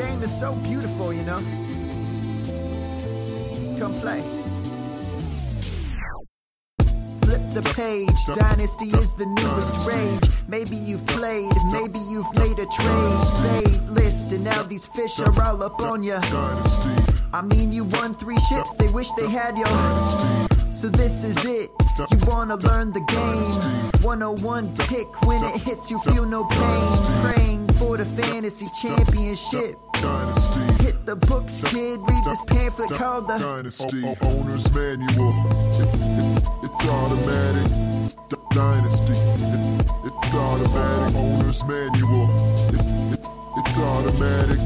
game is so beautiful, you know? Come play. Flip the page, Dynasty is the newest rage. Maybe you've played, maybe you've made a trade. Paid list, and now these fish are all up on ya. I mean, you won three ships, they wish they had you. So this is it. You wanna learn the game. 101 pick. When it hits, you feel no pain. Praying for the fantasy championship. Hit the books, kid. Read this pamphlet called the Dynasty Owner's Manual. It- it- it's automatic. Dynasty. It- it's automatic. Owner's Manual. It- it- it's automatic.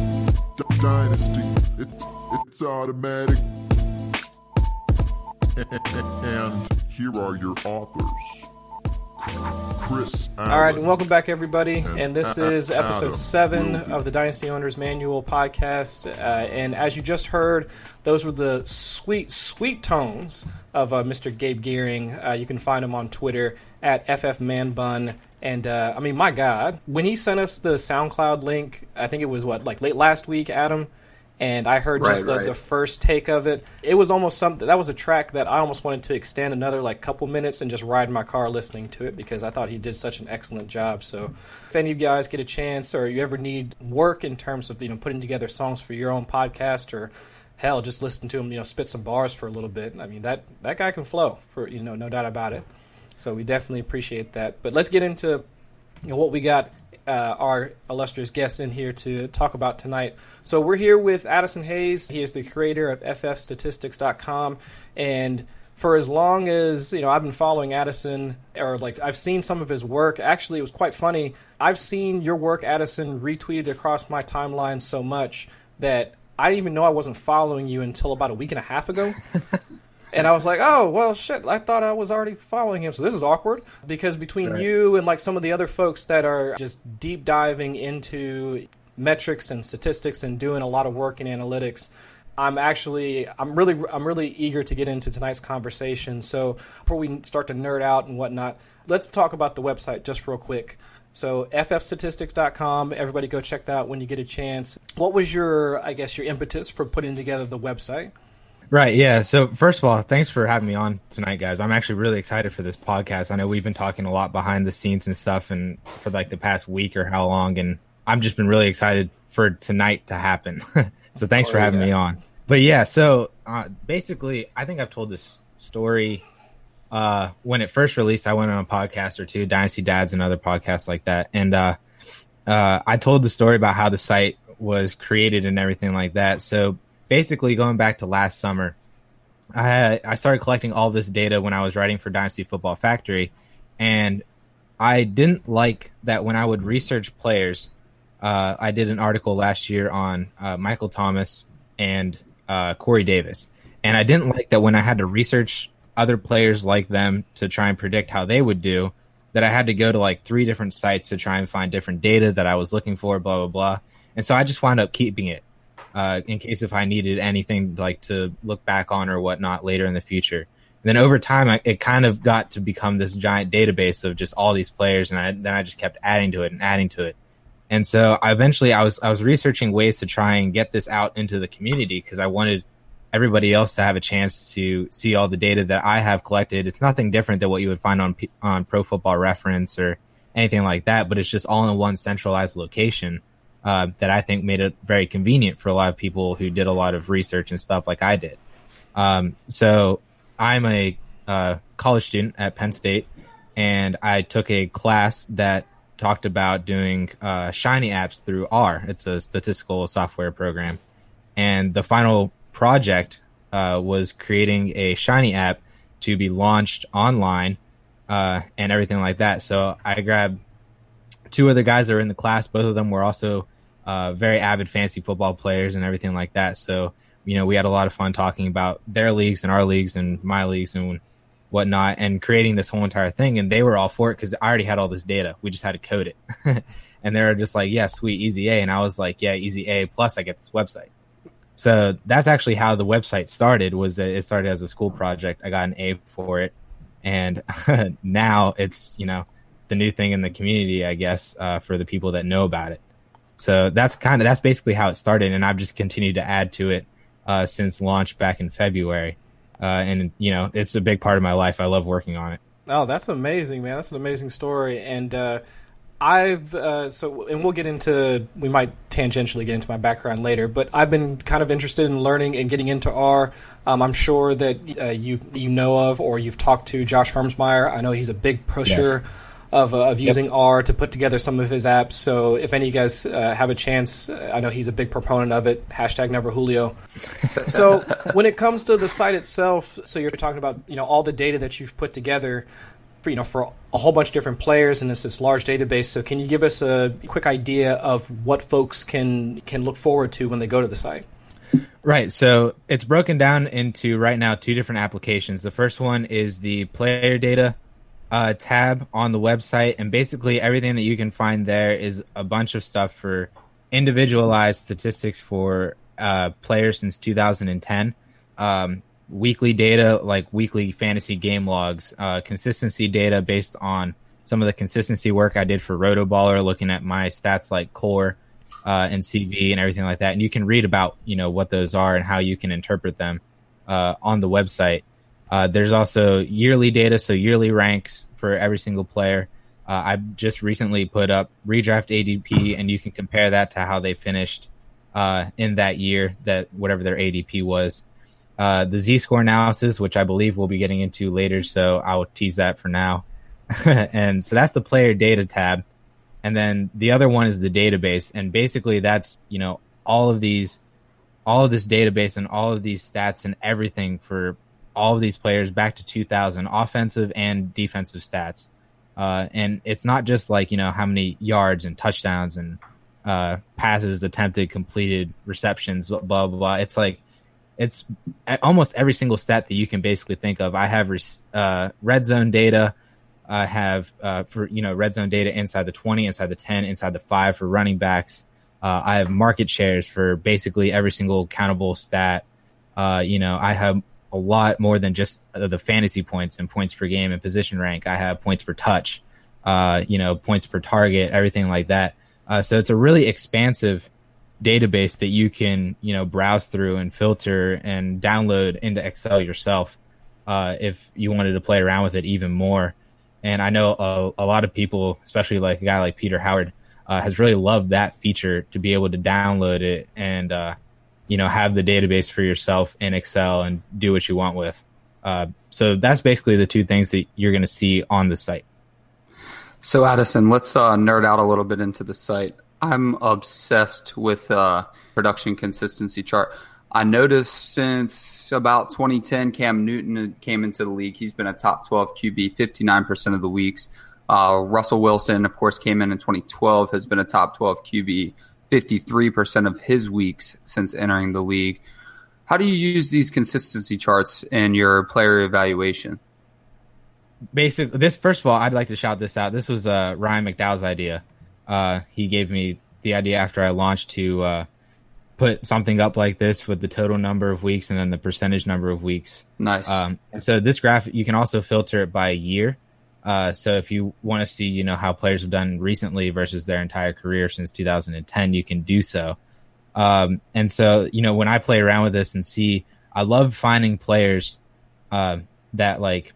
Dynasty. It's automatic. And here are your authors. Chris. All right, and welcome back, everybody. And this Adam is episode seven Ruby. of the Dynasty Owners Manual podcast. Uh, and as you just heard, those were the sweet, sweet tones of uh, Mr. Gabe Gearing. Uh, you can find him on Twitter at FFManBun. And uh, I mean, my God, when he sent us the SoundCloud link, I think it was what, like late last week, Adam? And I heard just the, right. the first take of it. It was almost something that was a track that I almost wanted to extend another like couple minutes and just ride my car listening to it because I thought he did such an excellent job. So if any of you guys get a chance or you ever need work in terms of you know putting together songs for your own podcast or hell just listen to him you know spit some bars for a little bit. I mean that that guy can flow for you know no doubt about it. So we definitely appreciate that. But let's get into you know, what we got uh, our illustrious guests in here to talk about tonight. So we're here with Addison Hayes. He is the creator of FFstatistics.com, and for as long as you know, I've been following Addison, or like I've seen some of his work. Actually, it was quite funny. I've seen your work, Addison, retweeted across my timeline so much that I didn't even know I wasn't following you until about a week and a half ago. And I was like, oh, well, shit, I thought I was already following him. So this is awkward because between Right. you and like some of the other folks that are just deep diving into metrics and statistics and doing a lot of work in analytics, I'm actually I'm really I'm really eager to get into tonight's conversation. So before we start to nerd out and whatnot, let's talk about the website just real quick. So ffstatistics.com, everybody go check that out when you get a chance. What was your I guess your impetus for putting together the website? Right. Yeah. So first of all, thanks for having me on tonight, guys. I'm actually really excited for this podcast. I know we've been talking a lot behind the scenes and stuff, and for like the past week or how long, and I've just been really excited for tonight to happen. so thanks for Oh, having yeah. me on. But yeah, so uh, basically, I think I've told this story uh, when it first released. I went on a podcast or two, Dynasty Dads and other podcasts like that, and uh, uh, I told the story about how the site was created and everything like that. So basically, going back to last summer, I I started collecting all this data when I was writing for Dynasty Football Factory, and I didn't like that when I would research players. Uh, I did an article last year on uh, Michael Thomas and uh, Corey Davis, and I didn't like that when I had to research other players like them to try and predict how they would do. That I had to go to like three different sites to try and find different data that I was looking for, blah blah blah. And so I just wound up keeping it uh, in case if I needed anything like to look back on or whatnot later in the future. And then over time, I, it kind of got to become this giant database of just all these players, and I, then I just kept adding to it and adding to it. And so I eventually, I was I was researching ways to try and get this out into the community because I wanted everybody else to have a chance to see all the data that I have collected. It's nothing different than what you would find on on Pro Football Reference or anything like that, but it's just all in one centralized location uh, that I think made it very convenient for a lot of people who did a lot of research and stuff like I did. Um, so I'm a uh, college student at Penn State, and I took a class that talked about doing uh, Shiny apps through R. It's a statistical software program, and the final project uh, was creating a Shiny app to be launched online uh, and everything like that. So I grabbed two other guys that were in the class. Both of them were also uh, very avid fantasy football players and everything like that. So you know, we had a lot of fun talking about their leagues and our leagues and my leagues and whatnot, and creating this whole entire thing. And they were all for it because I already had all this data. We just had to code it, and they were just like, "Yeah, sweet, easy A," and I was like, "Yeah, easy A." Plus, I get this website. So that's actually how the website started. Was that it started as a school project? I got an A for it, and now it's you know the new thing in the community, I guess, uh, for the people that know about it. So that's kind of that's basically how it started, and I've just continued to add to it uh, since launch back in February. Uh, and you know, it's a big part of my life. I love working on it. Oh, that's amazing, man! That's an amazing story, and uh, I've uh, so and we'll get into we might tangentially get into my background later, but I've been kind of interested in learning and getting into R. Um, I'm sure that uh, you you know of or you've talked to Josh Hermsmeyer. I know he's a big pusher. Yes. Of, uh, of using yep. R to put together some of his apps. So if any of you guys uh, have a chance, uh, I know he's a big proponent of it. Hashtag never Julio. so when it comes to the site itself, so you're talking about you know all the data that you've put together for, you know for a whole bunch of different players and it's this large database. So can you give us a quick idea of what folks can can look forward to when they go to the site? Right. So it's broken down into right now two different applications. The first one is the player data uh, tab on the website, and basically everything that you can find there is a bunch of stuff for individualized statistics for uh, players since 2010. Um, weekly data like weekly fantasy game logs, uh, consistency data based on some of the consistency work I did for Rotoballer, looking at my stats like core uh, and CV and everything like that. And you can read about you know what those are and how you can interpret them uh, on the website. Uh, there's also yearly data, so yearly ranks for every single player. Uh, I just recently put up redraft ADP, and you can compare that to how they finished uh, in that year, that whatever their ADP was uh, the Z score analysis, which I believe we'll be getting into later. So I'll tease that for now. and so that's the player data tab. And then the other one is the database. And basically that's, you know, all of these, all of this database and all of these stats and everything for all of these players back to 2000 offensive and defensive stats. Uh, and it's not just like, you know, how many yards and touchdowns and, uh, passes attempted, completed, receptions, blah, blah, blah. It's like, it's almost every single stat that you can basically think of. I have uh, red zone data. I have uh, for you know red zone data inside the twenty, inside the ten, inside the five for running backs. Uh, I have market shares for basically every single countable stat. Uh, you know, I have a lot more than just the fantasy points and points per game and position rank. I have points per touch, uh, you know, points per target, everything like that. Uh, so it's a really expansive database that you can you know browse through and filter and download into Excel yourself uh, if you wanted to play around with it even more. And I know a, a lot of people, especially like a guy like Peter Howard, uh, has really loved that feature to be able to download it and uh, you know have the database for yourself in Excel and do what you want with. Uh, so that's basically the two things that you're going to see on the site. So Addison, let's uh, nerd out a little bit into the site. I'm obsessed with uh, production consistency chart. I noticed since about 2010, Cam Newton came into the league. He's been a top 12 QB 59% of the weeks. Uh, Russell Wilson, of course, came in in 2012, has been a top 12 QB 53% of his weeks since entering the league. How do you use these consistency charts in your player evaluation? Basically, this first of all, I'd like to shout this out. This was uh, Ryan McDowell's idea. Uh, he gave me the idea after I launched to uh, put something up like this with the total number of weeks and then the percentage number of weeks. Nice. Um, and so this graph, you can also filter it by year. Uh, so if you want to see, you know, how players have done recently versus their entire career since 2010, you can do so. Um, and so, you know, when I play around with this and see, I love finding players uh, that like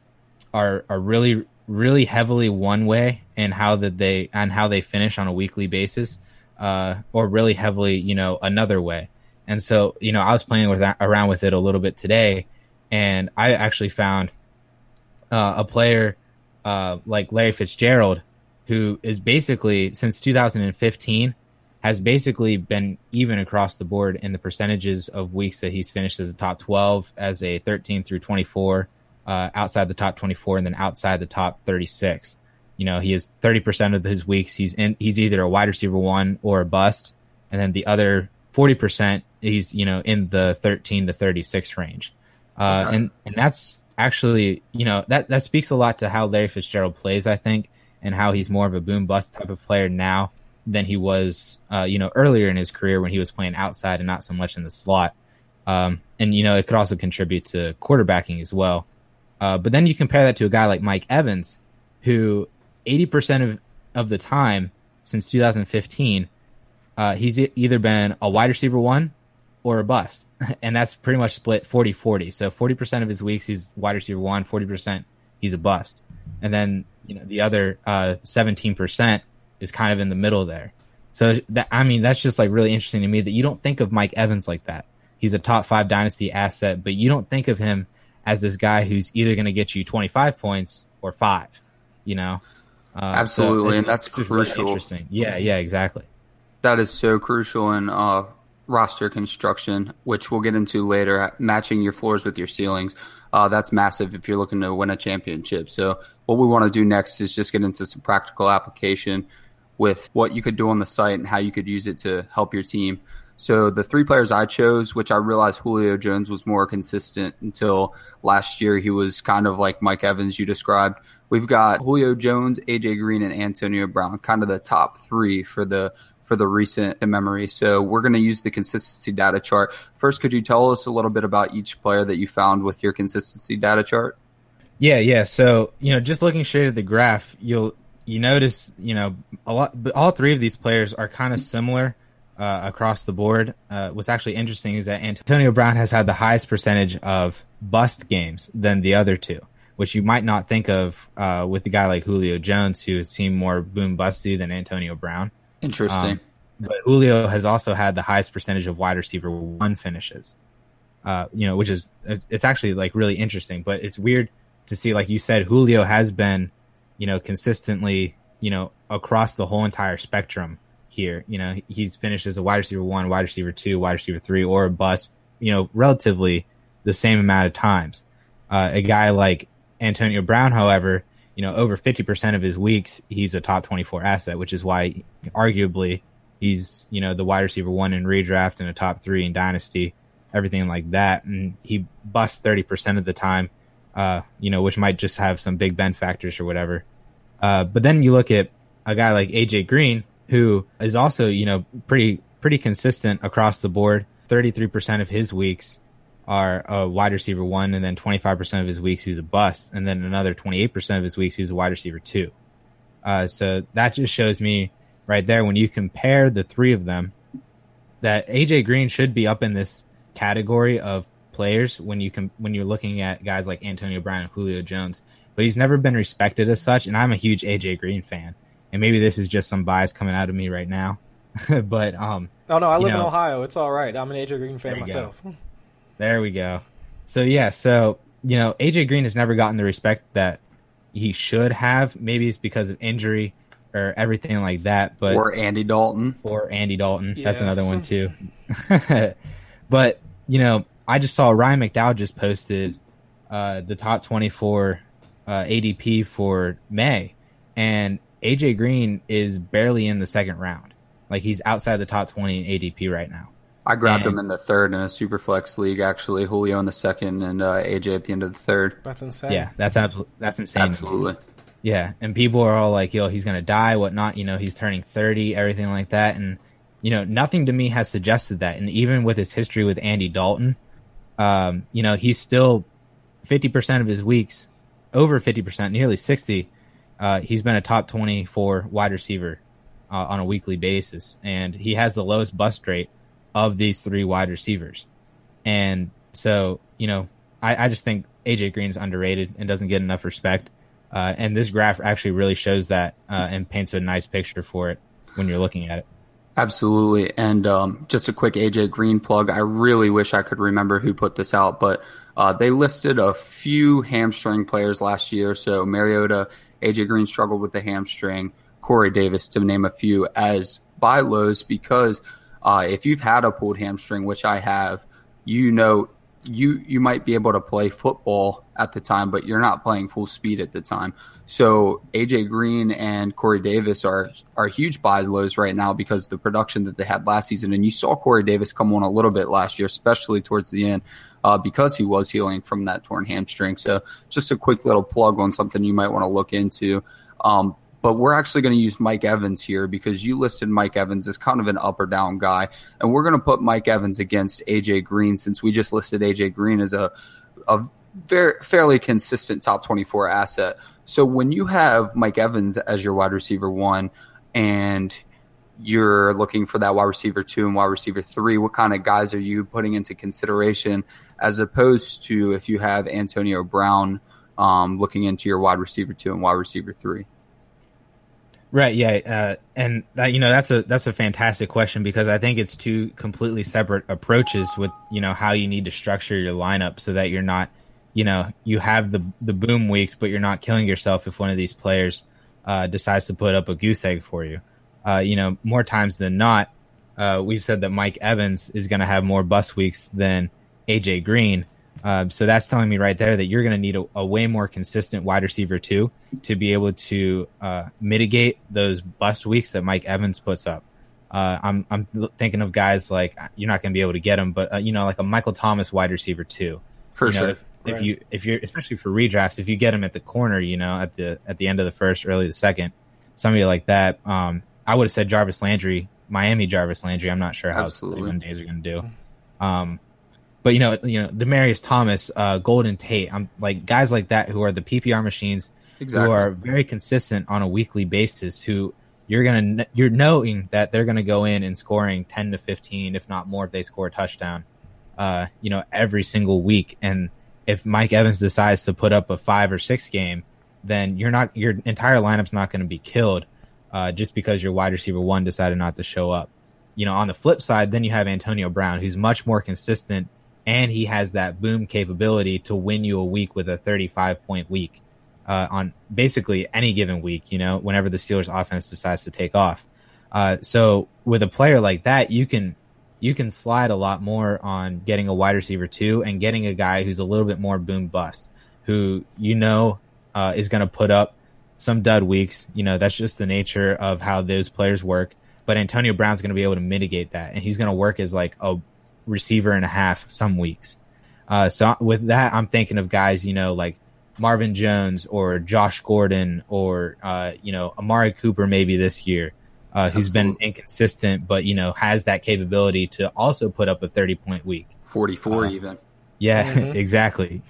are are really really heavily one way and how that they and how they finish on a weekly basis, uh, or really heavily, you know, another way. And so, you know, I was playing with around with it a little bit today, and I actually found uh, a player uh, like Larry Fitzgerald, who is basically since 2015 has basically been even across the board in the percentages of weeks that he's finished as a top 12, as a 13 through 24, uh, outside the top 24 and then outside the top 36. You know, he is 30% of his weeks he's in he's either a wide receiver one or a bust, and then the other 40% he's, you know, in the 13 to 36 range. Uh, and and that's actually, you know, that that speaks a lot to how Larry Fitzgerald plays, I think, and how he's more of a boom bust type of player now than he was, uh, you know, earlier in his career when he was playing outside and not so much in the slot. Um, and you know, it could also contribute to quarterbacking as well. Uh, but then you compare that to a guy like Mike Evans, who 80% of, of the time since 2015 uh, he's either been a wide receiver one or a bust. And that's pretty much split 40 40. So 40% of his weeks, he's wide receiver one, 40% he's a bust. And then, you know, the other uh, 17% is kind of in the middle there. So that, I mean, that's just like really interesting to me that you don't think of Mike Evans like that. He's a top five dynasty asset, but you don't think of him as this guy who's either going to get you 25 points or five, you know? Uh, Absolutely, so and that's just really crucial. interesting. Yeah, yeah, exactly. That is so crucial And, uh, roster construction, which we'll get into later. Matching your floors with your ceilings, uh, that's massive if you're looking to win a championship. So, what we want to do next is just get into some practical application with what you could do on the site and how you could use it to help your team. So, the three players I chose, which I realized Julio Jones was more consistent until last year, he was kind of like Mike Evans, you described. We've got Julio Jones, AJ Green, and Antonio Brown, kind of the top three for the for the recent memory. So we're going to use the consistency data chart. First, could you tell us a little bit about each player that you found with your consistency data chart? Yeah, yeah. So you know, just looking straight at the graph, you'll you notice you know a lot. All three of these players are kind of similar uh, across the board. Uh, what's actually interesting is that Antonio Brown has had the highest percentage of bust games than the other two, which you might not think of uh, with a guy like Julio Jones, who seemed more boom busty than Antonio Brown. Interesting. Um, but Julio has also had the highest percentage of wide receiver one finishes. Uh, you know, which is it's actually like really interesting, but it's weird to see, like you said, Julio has been, you know, consistently, you know, across the whole entire spectrum here. You know, he's finished as a wide receiver one, wide receiver two, wide receiver three, or a bust. You know, relatively the same amount of times. Uh, a guy like Antonio Brown, however, you know, over 50% of his weeks, he's a top 24 asset, which is why arguably he's, you know, the wide receiver one in redraft and a top three in dynasty, everything like that. And he busts 30% of the time, uh, you know, which might just have some big Ben factors or whatever. Uh, but then you look at a guy like AJ Green, who is also, you know, pretty, pretty consistent across the board. 33% of his weeks are a wide receiver one, and then 25% of his weeks he's a bust, and then another 28% of his weeks he's a wide receiver two. Uh, so that just shows me right there when you compare the three of them that AJ Green should be up in this category of players when you can when you're looking at guys like Antonio Brown and Julio Jones, but he's never been respected as such. And I'm a huge AJ Green fan, and maybe this is just some bias coming out of me right now, but um. Oh no, I live know, in Ohio. It's all right. I'm an AJ Green fan myself. There we go. So yeah, so you know, AJ Green has never gotten the respect that he should have. Maybe it's because of injury or everything like that. But or Andy Dalton. or Andy Dalton, that's another one too. but you know, I just saw Ryan McDowell just posted uh, the top twenty-four uh, ADP for May, and AJ Green is barely in the second round. Like he's outside the top twenty in ADP right now. I grabbed And- him in the third in a super flex league, actually. Julio in the second and uh, AJ at the end of the third. That's insane. Yeah, that's abso- that's insane. Absolutely. Yeah, and people are all like, "Yo, he's gonna die, whatnot." You know, he's turning thirty, everything like that, and you know, nothing to me has suggested that. And even with his history with Andy Dalton, um, you know, he's still fifty percent of his weeks, over fifty percent, nearly sixty. Uh, he's been a top twenty-four wide receiver uh, on a weekly basis, and he has the lowest bust rate of these three wide receivers. And so, you know, I, I just think AJ Green is underrated and doesn't get enough respect. Uh, and this graph actually really shows that uh, and paints a nice picture for it when you're looking at it. Absolutely. And um, just a quick AJ Green plug. I really wish I could remember who put this out, but uh, they listed a few hamstring players last year. So Mariota, AJ Green struggled with the hamstring, Corey Davis, to name a few, as buy lows because uh, if you've had a pulled hamstring, which I have, you know you you might be able to play football at the time, but you're not playing full speed at the time. So AJ Green and Corey Davis are are huge buy lows right now because the production that they had last season. And you saw Corey Davis come on a little bit last year, especially towards the end, uh, because he was healing from that torn hamstring. So just a quick little plug on something you might want to look into. Um, but we're actually going to use Mike Evans here because you listed Mike Evans as kind of an up or down guy, and we're going to put Mike Evans against AJ Green since we just listed AJ Green as a a very fairly consistent top 24 asset. So when you have Mike Evans as your wide receiver one and you're looking for that wide receiver two and wide receiver three, what kind of guys are you putting into consideration as opposed to if you have Antonio Brown um, looking into your wide receiver two and wide receiver three? Right. Yeah. Uh, and that, you know, that's a, that's a fantastic question because I think it's two completely separate approaches with, you know, how you need to structure your lineup so that you're not, you know, you have the, the boom weeks, but you're not killing yourself if one of these players, uh, decides to put up a goose egg for you. Uh, you know, more times than not, uh, we've said that Mike Evans is going to have more bust weeks than AJ Green. Uh, so that's telling me right there that you're going to need a, a, way more consistent wide receiver two to be able to uh, mitigate those bust weeks that Mike Evans puts up. Uh, I'm I'm thinking of guys like you're not going to be able to get them, but uh, you know like a Michael Thomas wide receiver two. For you sure. Know, if, right. if, you if you're especially for redrafts, if you get him at the corner, you know at the at the end of the first, early the second, somebody like that. Um, I would have said Jarvis Landry, Miami Jarvis Landry. I'm not sure how Absolutely. days are going to do. Um, but you know, you know, Demaryius Thomas, uh, Golden Tate, I'm like guys like that who are the PPR machines exactly. who are very consistent on a weekly basis. Who you're gonna you're knowing that they're gonna go in and scoring ten to fifteen, if not more, if they score a touchdown. Uh, you know, every single week. And if Mike Evans decides to put up a five or six game, then you're not your entire lineup's not going to be killed uh, just because your wide receiver one decided not to show up. You know, on the flip side, then you have Antonio Brown, who's much more consistent and he has that boom capability to win you a week with a 35 point week uh, on basically any given week. You know, whenever the Steelers offense decides to take off. Uh, so with a player like that, you can you can slide a lot more on getting a wide receiver two, and getting a guy who's a little bit more boom bust, who you know uh, is going to put up some dud weeks. You know, that's just the nature of how those players work. But Antonio Brown's going to be able to mitigate that, and he's going to work as like a receiver and a half some weeks. Uh, so with that, I'm thinking of guys, you know, like Marvin Jones or Josh Gordon or, uh, you know, Amari Cooper maybe this year, uh, who's been inconsistent, but, you know, has that capability to also put up a 30 point week. 44 uh, even. Yeah, mm-hmm. exactly.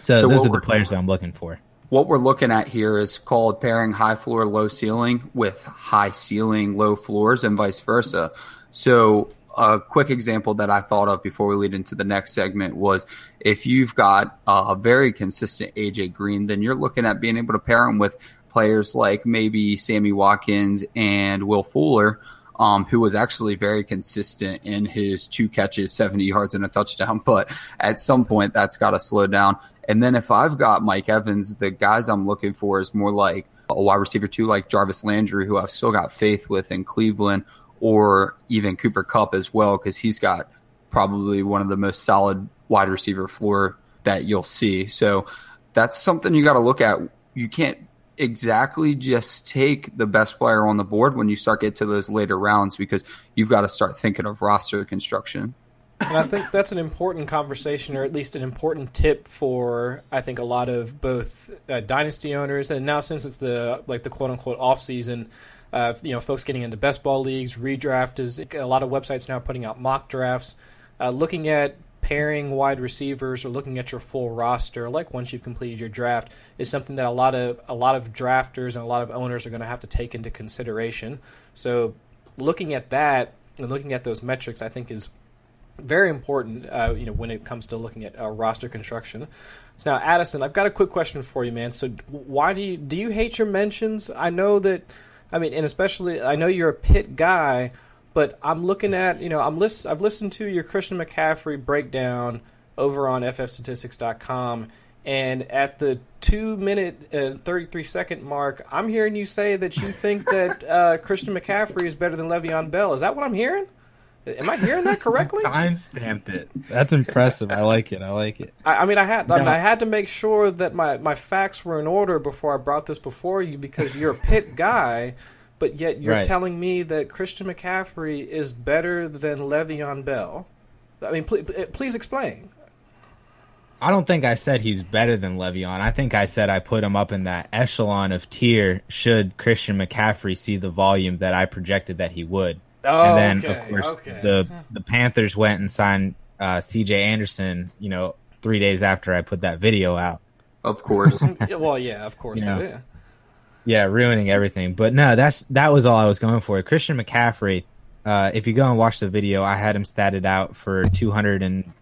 So, so those are the players that I'm looking for. What we're looking at here is called pairing high floor, low ceiling with high ceiling, low floors and vice versa. So a quick example that I thought of before we lead into the next segment was if you've got a very consistent AJ Green, then you're looking at being able to pair him with players like maybe Sammy Watkins and Will Fuller, um, who was actually very consistent in his two catches, 70 yards and a touchdown. But at some point, that's got to slow down. And then if I've got Mike Evans, the guys I'm looking for is more like a wide receiver two, like Jarvis Landry, who I've still got faith with in Cleveland, or even Cooper Kupp as well, because he's got probably one of the most solid wide receiver floor that you'll see. So that's something you got to look at. You can't exactly just take the best player on the board when you start get to those later rounds because you've got to start thinking of roster construction. And I think that's an important conversation, or at least an important tip for I think a lot of both uh, dynasty owners, and now since it's the like the quote unquote off season, uh, you know, folks getting into best ball leagues, redraft is a lot of websites now putting out mock drafts, uh, looking at pairing wide receivers or looking at your full roster, like once you've completed your draft, is something that a lot of a lot of drafters and a lot of owners are going to have to take into consideration. So, looking at that and looking at those metrics, I think is very important. Uh, you know, when it comes to looking at uh, roster construction. So now, Addison, I've got a quick question for you, man. So, why do you do you hate your mentions? I know that I mean, and especially I know you're a Pitt guy, but I'm looking at you know I'm list I've listened to your Christian McCaffrey breakdown over on ffstatistics.com, and at the two minute uh, 33 second mark, I'm hearing you say that you think that uh, Christian McCaffrey is better than Le'Veon Bell. Is that what I'm hearing? Am I hearing that correctly? Time stamped it. That's impressive. I like it. I like it. I, I mean, I had I, mean, I, had to make sure that my, my facts were in order before I brought this before you because you're a Pitt guy, but yet you're right. telling me that Christian McCaffrey is better than Le'Veon Bell. I mean, please, please explain. I don't think I said he's better than Le'Veon. I think I said I put him up in that echelon of tier should Christian McCaffrey see the volume that I projected that he would. Oh, and then okay, of course okay. the the Panthers went and signed uh, C.J. Anderson. You know, three days after I put that video out. Of course. well, yeah, of course. You know, yeah. yeah, ruining everything. But no, that's that was all I was going for. Christian McCaffrey. Uh, if you go and watch the video, I had him statted out for 200 and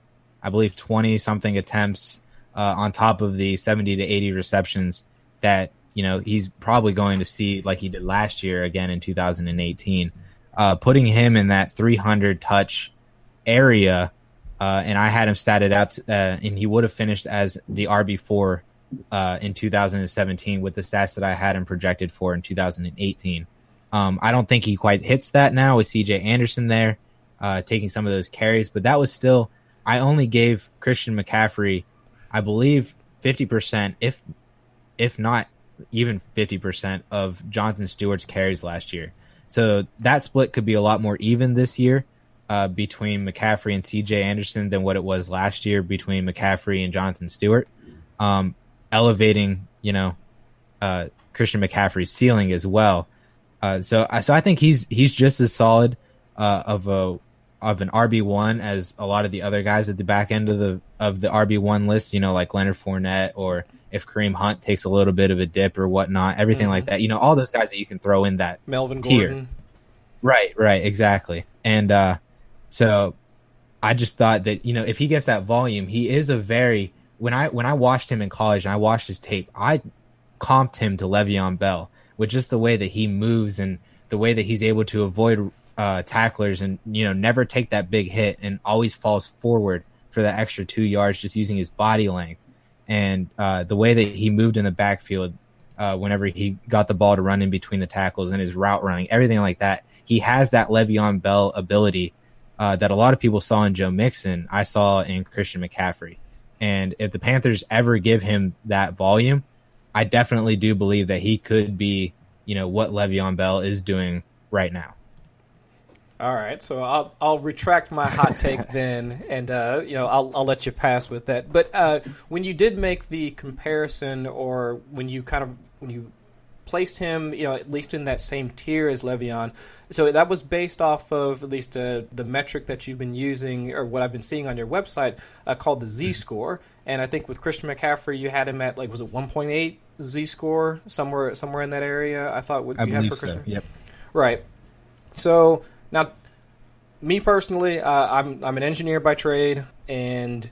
I believe 20 something attempts uh, on top of the 70 to 80 receptions that you know he's probably going to see like he did last year again in 2018. Uh, putting him in that 300 touch area, uh, and I had him statted out, uh, and he would have finished as the RB four uh, in 2017 with the stats that I had him projected for in 2018. Um, I don't think he quite hits that now with CJ Anderson there uh, taking some of those carries, but that was still. I only gave Christian McCaffrey, I believe, 50%, if if not even 50% of Jonathan Stewart's carries last year. So that split could be a lot more even this year uh, between McCaffrey and CJ Anderson than what it was last year between McCaffrey and Jonathan Stewart. Um, elevating, you know, uh, Christian McCaffrey's ceiling as well. Uh, so, so I think he's he's just as solid uh, of a of an RB one as a lot of the other guys at the back end of the of the RB one list. You know, like Leonard Fournette or if Kareem Hunt takes a little bit of a dip or whatnot, everything mm-hmm. like that. You know, all those guys that you can throw in that Melvin tier. Gordon. Right, right, exactly. And uh, so I just thought that you know if he gets that volume, he is a very when I when I watched him in college and I watched his tape, I comped him to Le'Veon Bell with just the way that he moves and the way that he's able to avoid uh, tacklers and you know never take that big hit and always falls forward for that extra two yards just using his body length and uh, the way that he moved in the backfield uh, whenever he got the ball to run in between the tackles and his route running, everything like that. He has that Le'Veon Bell ability uh, that a lot of people saw in Joe Mixon. I saw in Christian McCaffrey. And if the Panthers ever give him that volume, I definitely do believe that he could be, you know, what Le'Veon Bell is doing right now. All right, so I'll I'll retract my hot take then, and uh, you know I'll I'll let you pass with that. But uh, when you did make the comparison, or when you kind of when you placed him, you know, at least in that same tier as Le'Veon. So that was based off of at least uh, the metric that you've been using, or what I've been seeing on your website, uh, called the Z mm-hmm. score. And I think with Christian McCaffrey, you had him at like was it 1.8 Z score somewhere somewhere in that area. I thought I you had for Christian. So. Yep. Right. So now, me personally, uh, I'm I'm an engineer by trade, and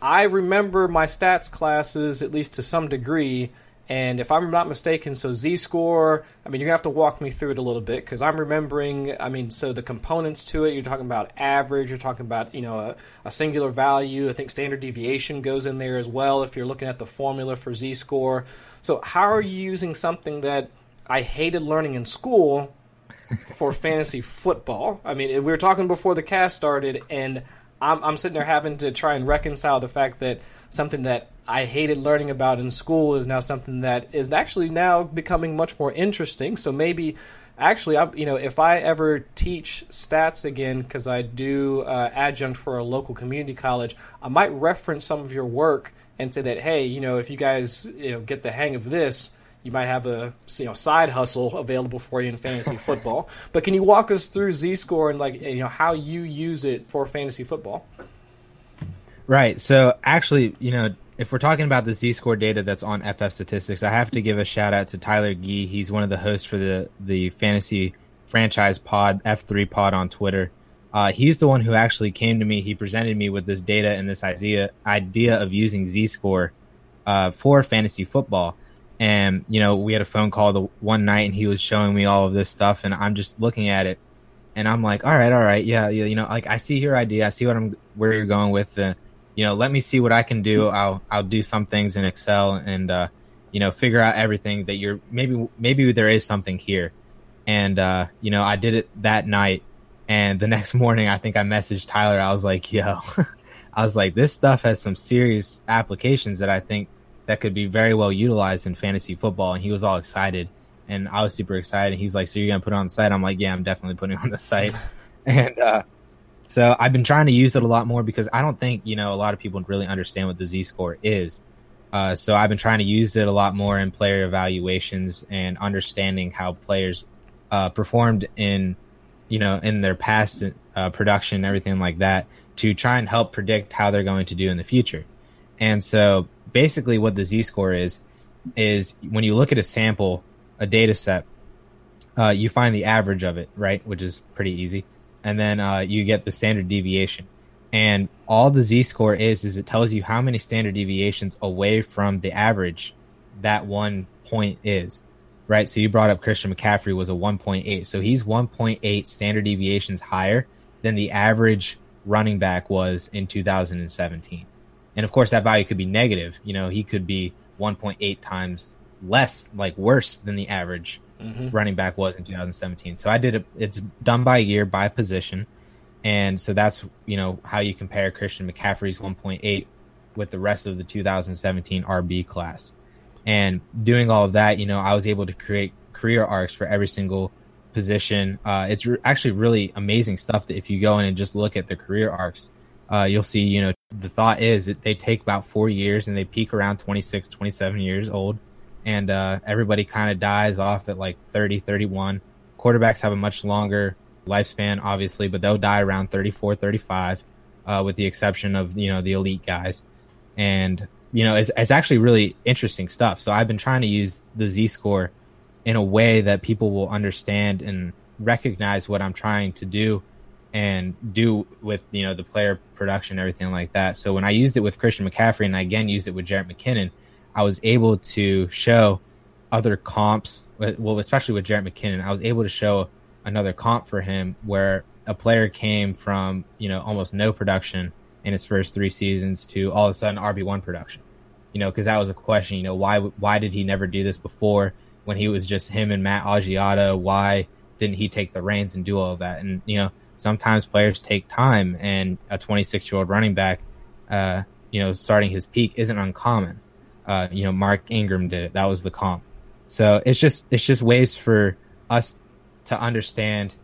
I remember my stats classes at least to some degree and if I'm not mistaken, so Z score, I mean, you have to walk me through it a little bit because I'm remembering, I mean, so the components to it, you're talking about average, you're talking about, you know, a, a, singular value. I think standard deviation goes in there as well if you're looking at the formula for Z score. So, how are you using something that I hated learning in school for fantasy football? I mean, we were talking before the cast started, and I'm, I'm sitting there having to try and reconcile the fact that something that I hated learning about in school is now something that is actually now becoming much more interesting. So maybe, actually, I'm, you know, if I ever teach stats again, because I do uh, adjunct for a local community college, I might reference some of your work and say that, hey, you know, if you guys you know get the hang of this, you might have a you know side hustle available for you in fantasy football. But can you walk us through Z Score and like you know how you use it for fantasy football? Right. So actually, you know, if we're talking about the Z score data that's on FF Statistics, I have to give a shout out to Tyler Gee. He's one of the hosts for the the fantasy franchise pod F3 pod on Twitter. Uh, he's the one who actually came to me. He presented me with this data and this idea idea of using Z score uh, for fantasy football. And you know, we had a phone call the one night, and he was showing me all of this stuff, and I'm just looking at it, and I'm like, all right, all right, yeah, you know, like I see your idea, I see what I'm where you're going with the you know, let me see what I can do. I'll I'll do some things in Excel and uh, you know figure out everything that you're maybe maybe there is something here. And uh, you know, I did it that night, and the next morning I think I messaged Tyler. I was like, yo, I was like, this stuff has some serious applications that I think that could be very well utilized in fantasy football. And he was all excited, and I was super excited. And He's like, so you're gonna put it on the site? I'm like, yeah, I'm definitely putting on the site. and uh, so I've been trying to use it a lot more because I don't think you know a lot of people really understand what the Z score is. Uh, so I've been trying to use it a lot more in player evaluations and understanding how players uh, performed in you know in their past uh, production and everything like that to try and help predict how they're going to do in the future. And so basically, what the Z score is is when you look at a sample a data set, uh, you find the average of it, right, which is pretty easy, and then uh, you get the standard deviation. And all the z score is is it tells you how many standard deviations away from the average that one point is, right? So you brought up Christian McCaffrey was a 1.8, so he's 1.8 standard deviations higher than the average running back was in 2017. And of course, that value could be negative. You know, he could be 1.8 times less, like worse than the average mm-hmm. running back was in 2017. So I did it. It's done by year, by position, and so that's you know how you compare Christian McCaffrey's 1.8 with the rest of the 2017 RB class. And doing all of that, you know, I was able to create career arcs for every single position. Uh, it's re- actually really amazing stuff that if you go in and just look at the career arcs, uh, you'll see, you know, the thought is that they take about four years and they peak around 26, 27 years old and uh, everybody kind of dies off at like 30, 31. Quarterbacks have a much longer lifespan, obviously, but they'll die around 34, 35, uh, with the exception of you know the elite guys. And you know, it's, it's actually really interesting stuff. So I've been trying to use the Z score in a way that people will understand and recognize what I'm trying to do and do with you know the player production everything like that. So when I used it with Christian McCaffrey and I again used it with Jerick McKinnon, I was able to show other comps. Well, especially with Jerick McKinnon, I was able to show another comp for him where a player came from you know almost no production in his first three seasons to all of a sudden RB one production. You know, because that was a question. You know, why why did he never do this before when he was just him and Matt Asiata? Why didn't he take the reins and do all of that? And you know, sometimes players take time, and a 26 year old running back, uh, you know, starting his peak isn't uncommon. Uh, you know, Mark Ingram did it. That was the comp. So it's just it's just ways for us to understand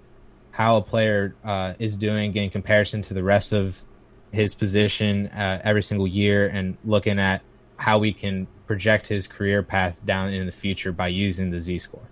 how a player uh, is doing in comparison to the rest of his position uh, every single year, and looking at how we can project his career path down in the future by using the Z score.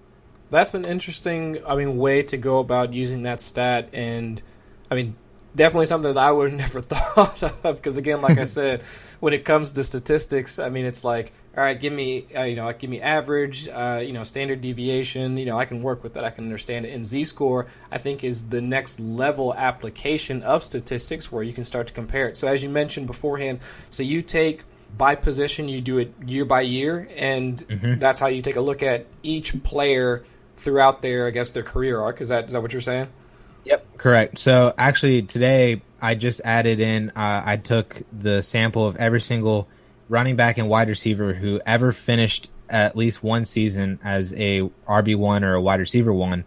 That's an interesting, I mean, way to go about using that stat, and I mean, definitely something that I would have never thought of. Because again, like I said, when it comes to statistics, I mean, it's like, all right, give me, uh, you know, give me average, uh, you know, standard deviation. You know, I can work with that. I can understand it. And Z-score, I think, is the next level application of statistics where you can start to compare it. So as you mentioned beforehand, so you take by position, you do it year by year, and mm-hmm. that's how you take a look at each player throughout their, I guess, their career arc. Is that is that what you're saying? Yep, correct. So actually, today I just added in. Uh, I took the sample of every single running back and wide receiver who ever finished at least one season as a RB one or a wide receiver one,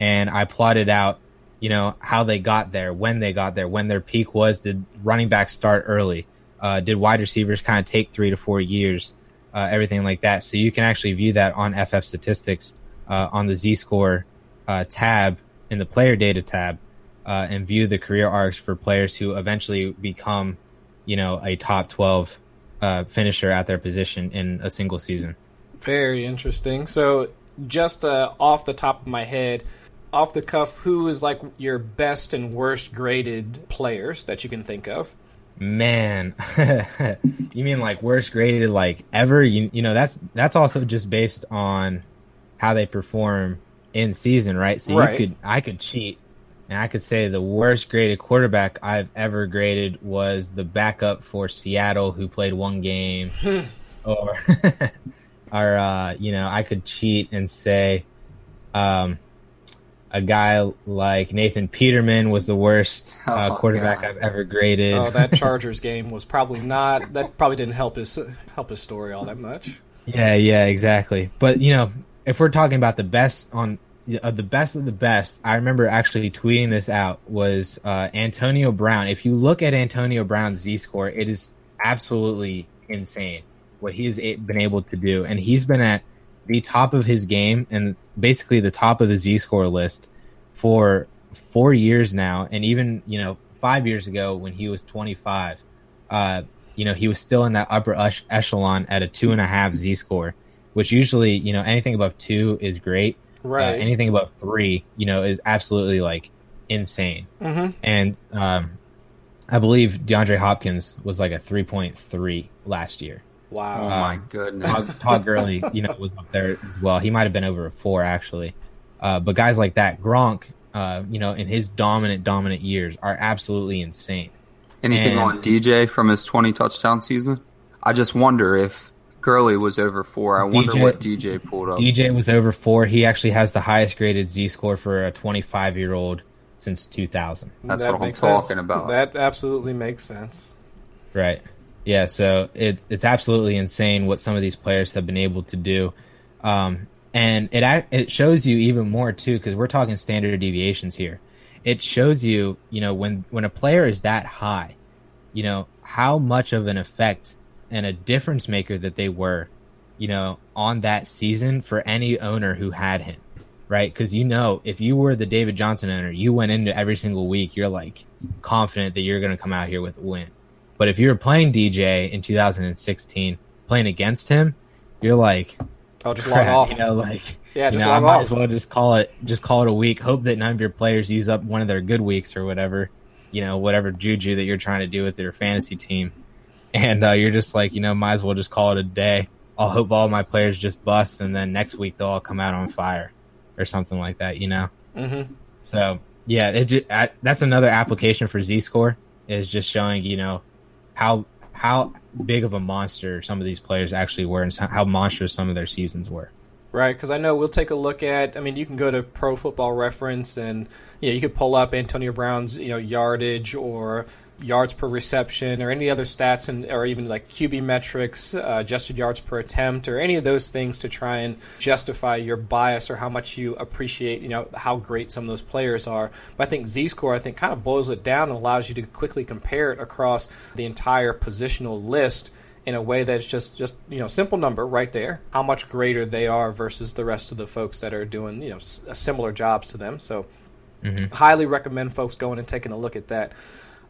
and I plotted out, you know, how they got there, when they got there, when their peak was. Did running backs start early? Uh, did wide receivers kind of take three to four years? Uh, everything like that. So you can actually view that on FF statistics uh, on the Z score uh, tab in the player data tab uh, and view the career arcs for players who eventually become, you know, a top 12 uh, finisher at their position in a single season. Very interesting. So, just uh, off the top of my head, off the cuff, who is like your best and worst graded players that you can think of? Man, you mean like worst graded like ever? You you know that's that's also just based on how they perform in season, right? So right. you could I could cheat and I could say the worst graded quarterback I've ever graded was the backup for Seattle who played one game. or or uh, you know, I could cheat and say um, a guy like Nathan Peterman was the worst uh, oh, quarterback. I've ever graded. Oh, that Chargers game was probably not. That probably didn't help his help his story all that much. Yeah, yeah, exactly. But you know, if we're talking about the best on uh, the best of the best, I remember actually tweeting this out was uh, Antonio Brown. If you look at Antonio Brown's Z score, it is absolutely insane what he has been able to do, and he's been at the top of his game and basically the top of the Z score list for four years now, and even you know five years ago when he was 25, uh, you know he was still in that upper echelon at a two and a half Z score, which usually you know anything above two is great uh, right. Uh, anything above three, you know, is absolutely like insane. Mm-hmm. And um, I believe DeAndre Hopkins was like a 3.3 last year. Wow. Oh my goodness. Todd, Todd Gurley, you know, was up there as well. He might have been over a four actually. Uh, but guys like that, Gronk, uh, you know, in his dominant, dominant years, are absolutely insane. Anything And- on DJ from his 20 touchdown season? I just wonder if Gurley was over four. I wonder DJ what DJ pulled up. DJ was over four. He actually has the highest graded Z score for a 25 year old since 2000. That's That what I'm makes sense. talking about. That absolutely makes sense. Right. Yeah. So it, it's absolutely insane what some of these players have been able to do. Um, and it it shows you even more too because we're talking standard deviations here. It shows you, you know, when when a player is that high, you know how much of an effect and a difference maker that they were, you know, on that season for any owner who had him, right? Because you know, if you were the David Johnson owner, you went into every single week, you're like confident that you're going to come out here with a win. But if you were playing DJ in 2016, playing against him, you're like, I'll just log crap, off. you know, like Yeah, you just know, I might off. as well just call it just call it a week. Hope that none of your players use up one of their good weeks or whatever, you know, whatever juju that you're trying to do with your fantasy team, and uh, you're just like, you know, might as well just call it a day. I'll hope all my players just bust, and then next week they'll all come out on fire, or something like that, you know. hmm So yeah, it just, I, that's another application for Z score is just showing you know how how big of a monster some of these players actually were and how monstrous some of their seasons were. Right, because I know we'll take a look at. I mean, you can go to Pro Football Reference, and you know you could pull up Antonio Brown's you know yardage or yards per reception or any other stats, and or even like QB metrics, uh, adjusted yards per attempt, or any of those things to try and justify your bias or how much you appreciate you know how great some of those players are. But I think Z score I think kind of boils it down and allows you to quickly compare it across the entire positional list in a way that's just just you know simple number right there how much greater they are versus the rest of the folks that are doing you know s- similar jobs to them. So highly recommend folks going and taking a look at that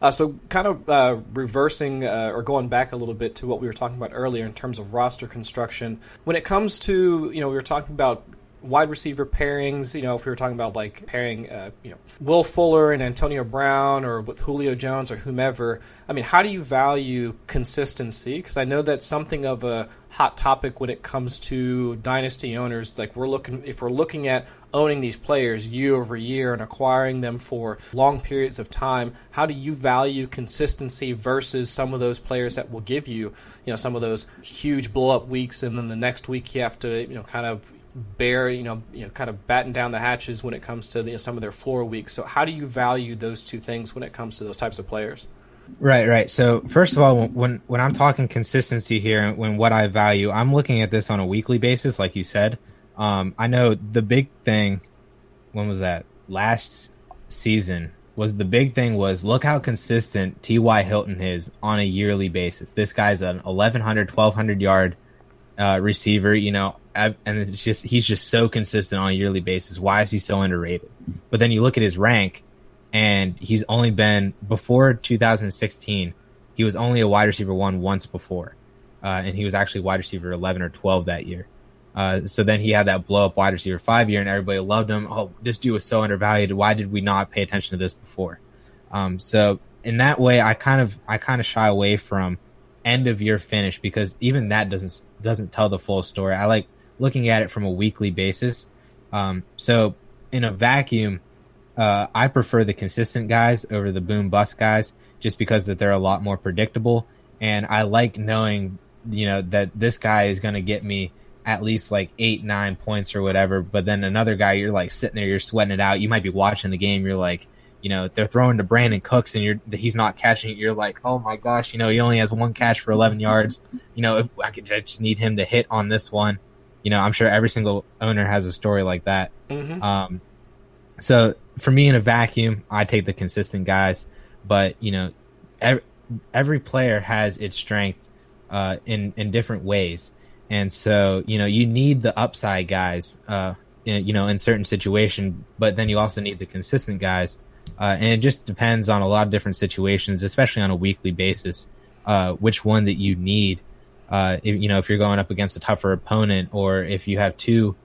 uh, so kind of uh, reversing uh, or going back a little bit to what we were talking about earlier in terms of roster construction. When it comes to you know we were talking about wide receiver pairings you know if we were talking about like pairing uh, you know will fuller and antonio brown or with julio jones or whomever i mean how do you value consistency? Because i know that's something of a hot topic when it comes to dynasty owners. Like we're looking if we're looking at owning these players year over year and acquiring them for long periods of time how do you value consistency versus some of those players that will give you you know some of those huge blow up weeks and then the next week you have to you know kind of bear you know you know kind of batten down the hatches when it comes to know, some of their floor weeks so how do you value those two things when it comes to those types of players Right, right. So first of all, when when I'm talking consistency here, when what I value, I'm looking at this on a weekly basis, like you said. Um, I know the big thing. When was that? Last season was the big thing was look how consistent T.Y. Hilton is on a yearly basis. This guy's an 1100, 1200 yard uh, receiver, you know, And it's just he's just so consistent on a yearly basis. Why is he so underrated? But then you look at his rank, and he's only been before 2016. He was only a wide receiver one once before, uh, and he was actually wide receiver 11 or 12 that year. Uh, so then he had that blow up wide receiver five year, and everybody loved him. Oh, this dude was so undervalued. Why did we not pay attention to this before? Um, so in that way, I kind of I kind of shy away from end of year finish because even that doesn't doesn't tell the full story. I like looking at it from a weekly basis. Um, so in a vacuum, uh, I prefer the consistent guys over the boom bust guys just because that they're a lot more predictable, and I like knowing you know that this guy is going to get me at least like eight nine points or whatever. But then another guy, you're like sitting there, you're sweating it out. You might be watching the game, you're like you know they're throwing to Brandin Cooks and you're he's not catching it. You're like, oh my gosh, you know he only has one catch for 11 yards. You know if I could I just need him to hit on this one. You know I'm sure every single owner has a story like that. mm-hmm. Um, so for me in a vacuum, I take the consistent guys, but you know every, every player has its strength uh, in in different ways, and so you know you need the upside guys. Uh, in, you know, in certain situation, but then you also need the consistent guys uh, and it just depends on a lot of different situations, especially on a weekly basis, uh, which one that you need. Uh, if, you know, if you're going up against a tougher opponent, or if you have two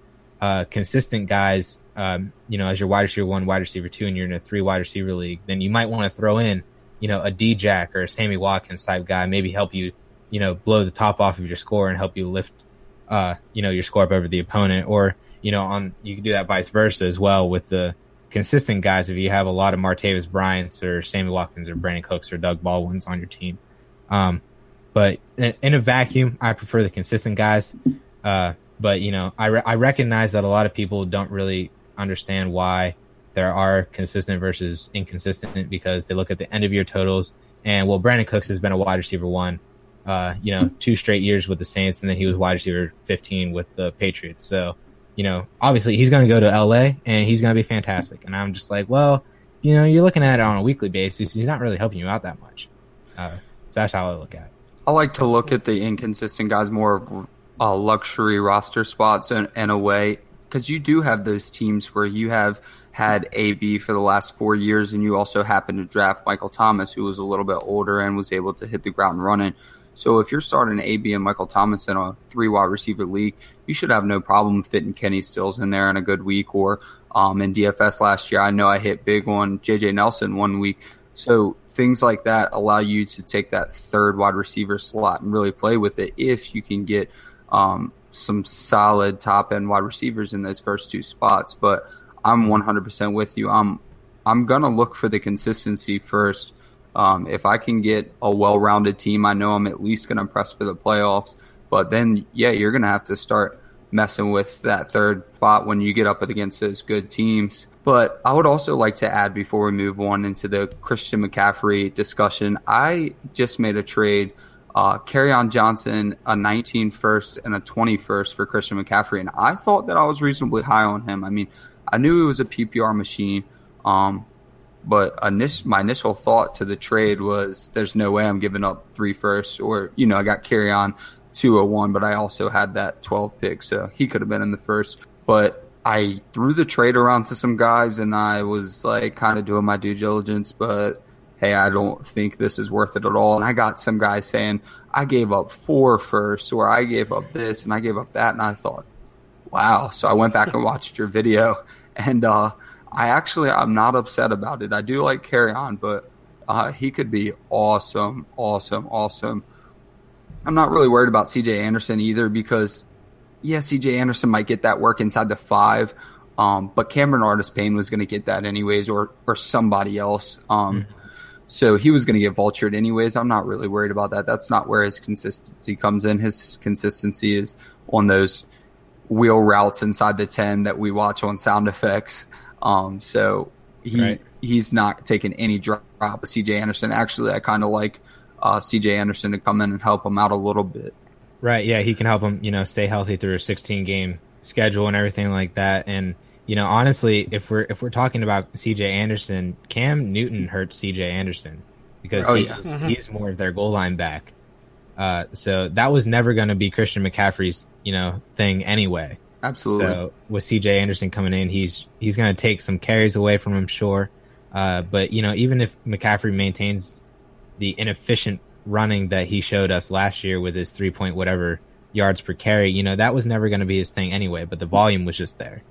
uh, consistent guys, um, you know, as your wide receiver one, wide receiver two, and you're in a three wide receiver league, then you might want to throw in, you know, a D Jack or a Sammy Watkins type guy, maybe help you, you know blow the top off of your score and help you lift uh, you know your score up over the opponent, or you know on you can do that vice versa as well with the consistent guys. If you have a lot of Martavis Bryant's or Sammy Watkins or Brandin Cooks or Doug Baldwin's on your team, um, but in a vacuum, I prefer the consistent guys. Uh, but you know, I re- I recognize that a lot of people don't really understand why there are consistent versus inconsistent because they look at the end of year totals and well, Brandin Cooks has been a wide receiver one, uh, you know, two straight years with the Saints, and then he was wide receiver 15 with the Patriots. So, you know, obviously he's going to go to LA and he's going to be fantastic. And I'm just like, well, you know, you're looking at it on a weekly basis. He's not really helping you out that much. Uh, so that's how I look at it. I like to look at the inconsistent guys more of uh, luxury roster spots in, in a way because you do have those teams where you have had AB for the last four years, and you also happen to draft Michael Thomas, who was a little bit older and was able to hit the ground running. So if you're starting AB and Michael Thomas in a three wide receiver league, you should have no problem fitting Kenny Stills in there in a good week. Or um, in DFS last year, I know I hit big on JJ Nelson one week. So things like that allow you to take that third wide receiver slot and really play with it if you can get um, some solid top end wide receivers in those first two spots. But I'm 100% with you. I'm I'm gonna look for the consistency first. Um, if I can get a well rounded team, I know I'm at least gonna press for the playoffs. But then, yeah, you're gonna have to start messing with that third spot when you get up against those good teams. But I would also like to add before we move on into the Christian McCaffrey discussion, I just made a trade. Uh, on Johnson, a 19 first and a 21st for Christian McCaffrey. And I thought that I was reasonably high on him. I mean, I knew he was a PPR machine. Um, but my initial thought to the trade was there's no way I'm giving up three firsts or, you know, I got Kerryon 201, but I also had that 12 pick. So he could have been in the first. But I threw the trade around to some guys and I was like kind of doing my due diligence, but hey, I don't think this is worth it at all. And I got some guys saying I gave up four first or I gave up this and I gave up that. And I thought, wow. So I went back and watched your video and, uh, I actually, I'm not upset about it. I do like Kerryon, but, uh, he could be awesome, awesome, awesome. I'm not really worried about CJ Anderson either because yeah, CJ Anderson might get that work inside the five, um, but Cameron Artis Payne was going to get that anyways, or or somebody else. Um, mm-hmm. So he was going to get vultured anyways. I'm not really worried about that. That's not where his consistency comes in. His consistency is on those wheel routes inside the 10 that we watch on sound effects. Um, so he right. he's not taking any drop with CJ Anderson. Actually, I kind of like uh, CJ Anderson to come in and help him out a little bit. Right. Yeah, he can help him, you know, stay healthy through a 16 game schedule and everything like that. And you know, honestly, if we're if we're talking about C.J. Anderson, Cam Newton hurts C.J. Anderson because oh, he, yeah. mm-hmm. he's more of their goal line back. Uh, so that was never going to be Christian McCaffrey's, you know, thing anyway. Absolutely. So with C.J. Anderson coming in, he's he's going to take some carries away from him, sure. Uh, but you know, even if McCaffrey maintains the inefficient running that he showed us last year with his three point whatever yards per carry, you know, that was never going to be his thing anyway, but the volume was just there.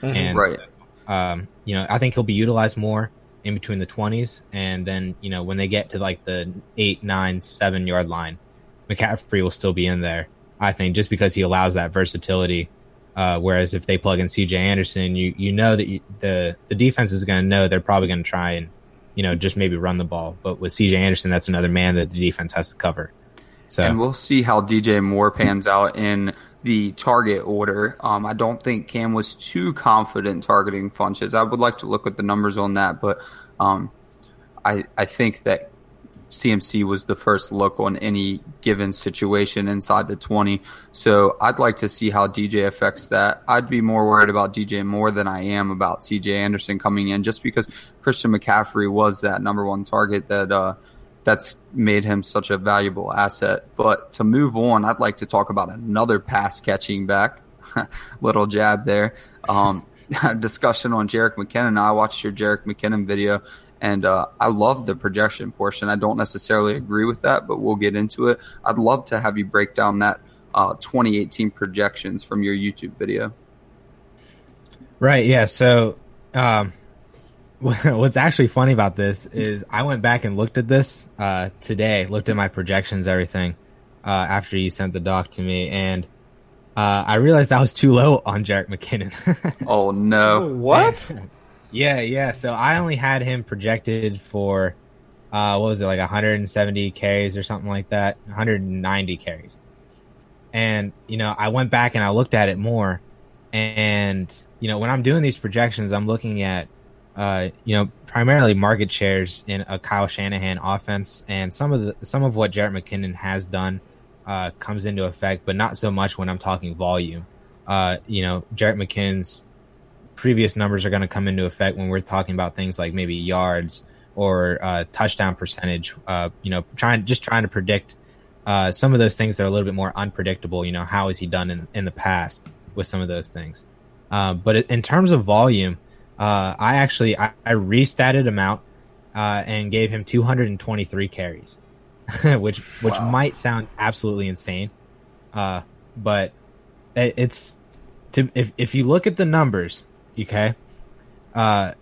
Mm-hmm. And, right. Um, you know, I think he'll be utilized more in between the 20s. And then, you know, when they get to like the eight, nine, seven yard line, McCaffrey will still be in there, I think, just because he allows that versatility. Uh, whereas if they plug in CJ Anderson, you, you know that you, the, the defense is going to know they're probably going to try and you know, just maybe run the ball. But with CJ Anderson, that's another man that the defense has to cover. So and we'll see how DJ Moore pans out in the target order. Um, I don't think Cam was too confident targeting Funchess. I would like to look at the numbers on that, but um, I I think that CMC was the first look on any given situation inside the 20. So I'd like to see how DJ affects that. I'd be more worried about DJ more than I am about CJ Anderson coming in just because Christian McCaffrey was that number one target that, uh, that's made him such a valuable asset. But to move on, I'd like to talk about another pass catching back. Little jab there. Um, discussion on Jerick McKinnon. I watched your Jerick McKinnon video and uh, I love the projection portion. I don't necessarily agree with that, but we'll get into it. I'd love to have you break down that uh, 2018 projections from your YouTube video. Right. Yeah. So, um, what's actually funny about this is I went back and looked at this uh, today, looked at my projections, everything. uh, after you sent the doc to me, and uh, I realized I was too low on Jerick McKinnon. oh no! What? yeah, yeah. So I only had him projected for uh, what was it like 170 carries or something like that, 190 carries. And you know, I went back and I looked at it more, and you know, when I'm doing these projections, I'm looking at uh, you know, primarily market shares in a Kyle Shanahan offense, and some of the some of what Jerick McKinnon has done uh, comes into effect, but not so much when I'm talking volume. Uh, you know, Jerick McKinnon's previous numbers are going to come into effect when we're talking about things like maybe yards or uh, touchdown percentage. Uh, you know, trying just trying to predict uh, some of those things that are a little bit more unpredictable. You know, how has he done in in the past with some of those things? Uh, but in terms of volume, uh, I actually I, I restatted him out uh, and gave him 223 carries, which which wow. might sound absolutely insane, uh, but it, it's to if if you look at the numbers, okay, uh,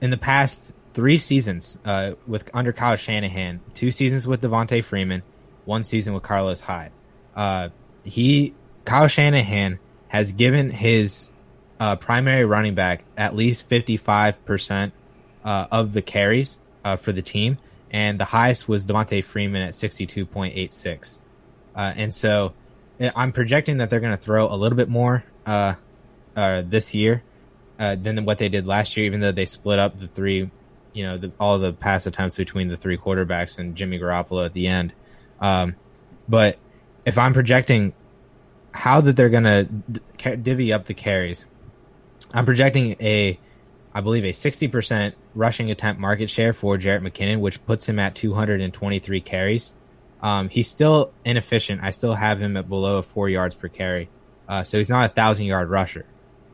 in the past three seasons uh, with under Kyle Shanahan, two seasons with Devonta Freeman, one season with Carlos Hyde, uh, he Kyle Shanahan has given his uh, primary running back at least 55% uh, of the carries uh, for the team. And the highest was Devonta Freeman at 62.86. Uh, and so eh, I'm projecting that they're going to throw a little bit more this year than what they did last year, even though they split up the three, you know, the, all the pass attempts between the three quarterbacks and Jimmy Garoppolo at the end. Um, but if I'm projecting how that they're going to divvy up the carries, I'm projecting a, I believe, a 60% rushing attempt market share for Jerick McKinnon, which puts him at 223 carries. Um, he's still inefficient. I still have him at below four yards per carry. Uh, so he's not a thousand yard rusher.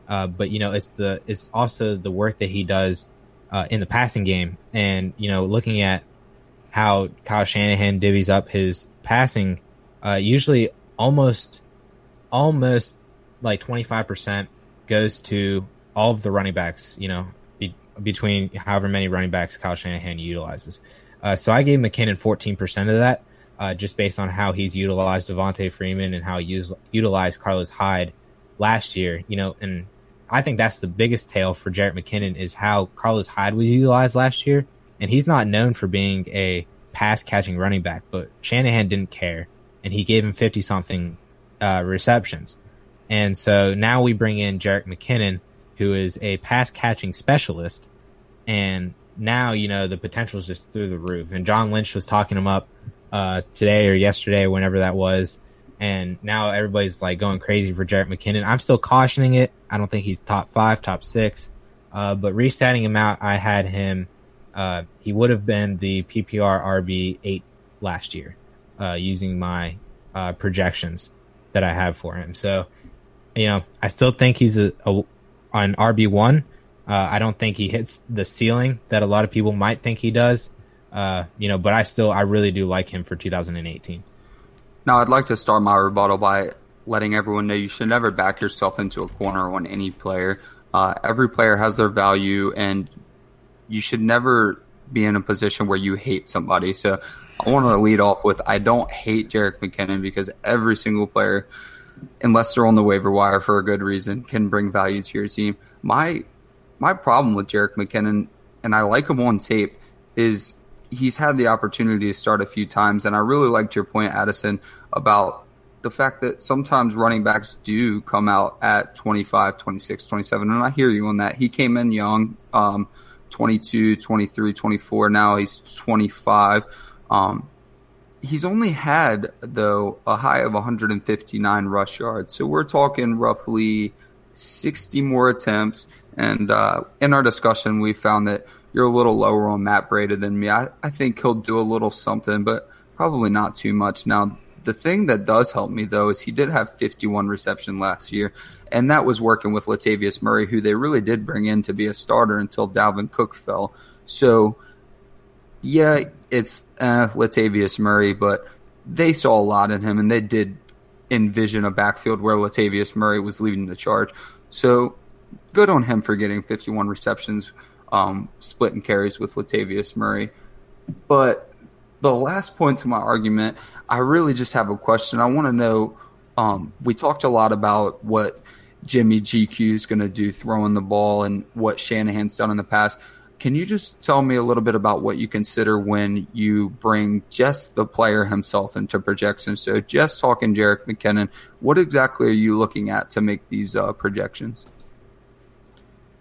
Uh, but you know, it's the it's also the work that he does uh, in the passing game, and you know, looking at how Kyle Shanahan divvies up his passing, uh, usually almost almost like twenty five percent goes to all of the running backs, you know, be, between however many running backs Kyle Shanahan utilizes. Uh, so I gave McKinnon 14% of that, uh, just based on how he's utilized Devonta Freeman and how he used, utilized Carlos Hyde last year, you know, and I think that's the biggest tale for Jerick McKinnon is how Carlos Hyde was utilized last year. And he's not known for being a pass catching running back, but Shanahan didn't care and he gave him 50 something uh, receptions. And so now we bring in Jerick McKinnon, who is a pass catching specialist. And now, you know, the potential is just through the roof. And John Lynch was talking him up uh, today or yesterday, whenever that was. And now everybody's like going crazy for Jerick McKinnon. I'm still cautioning it. I don't think he's top five, top six. Uh, but restatting him out, I had him. Uh, he would have been the PPR RB eight last year, uh, using my uh, projections that I have for him. So you know, I still think he's a, a on RB one. Uh, I don't think he hits the ceiling that a lot of people might think he does. Uh, you know, but I still I really do like him for 2018. Now, I'd like to start my rebuttal by letting everyone know you should never back yourself into a corner on any player. Uh, every player has their value, and you should never be in a position where you hate somebody. So I want to lead off with I don't hate Jerick McKinnon because every single player unless they're on the waiver wire for a good reason, can bring value to your team. My my problem with Jerick McKinnon, and I like him on tape, is he's had the opportunity to start a few times, and I really liked your point, Addison, about the fact that sometimes running backs do come out at 25, 26, 27, and I hear you on that. He came in young, um, 22, 23, 24. Now he's 25. Um, he's only had though a high of 159 rush yards. So we're talking roughly 60 more attempts. And uh, in our discussion, we found that you're a little lower on Matt Breida than me. I, I think he'll do a little something, but probably not too much. Now, the thing that does help me though is he did have 51 reception last year, and that was working with Latavius Murray, who they really did bring in to be a starter until Dalvin Cook fell. So yeah, it's uh, Latavius Murray, but they saw a lot in him, and they did envision a backfield where Latavius Murray was leading the charge. So good on him for getting 51 receptions, um, splitting carries with Latavius Murray. But the last point to my argument, I really just have a question. I want to know. Um, we talked a lot about what Jimmy GQ is going to do throwing the ball and what Shanahan's done in the past. Can you just tell me a little bit about what you consider when you bring just the player himself into projections? So, just talking Jerick McKinnon, what exactly are you looking at to make these uh, projections?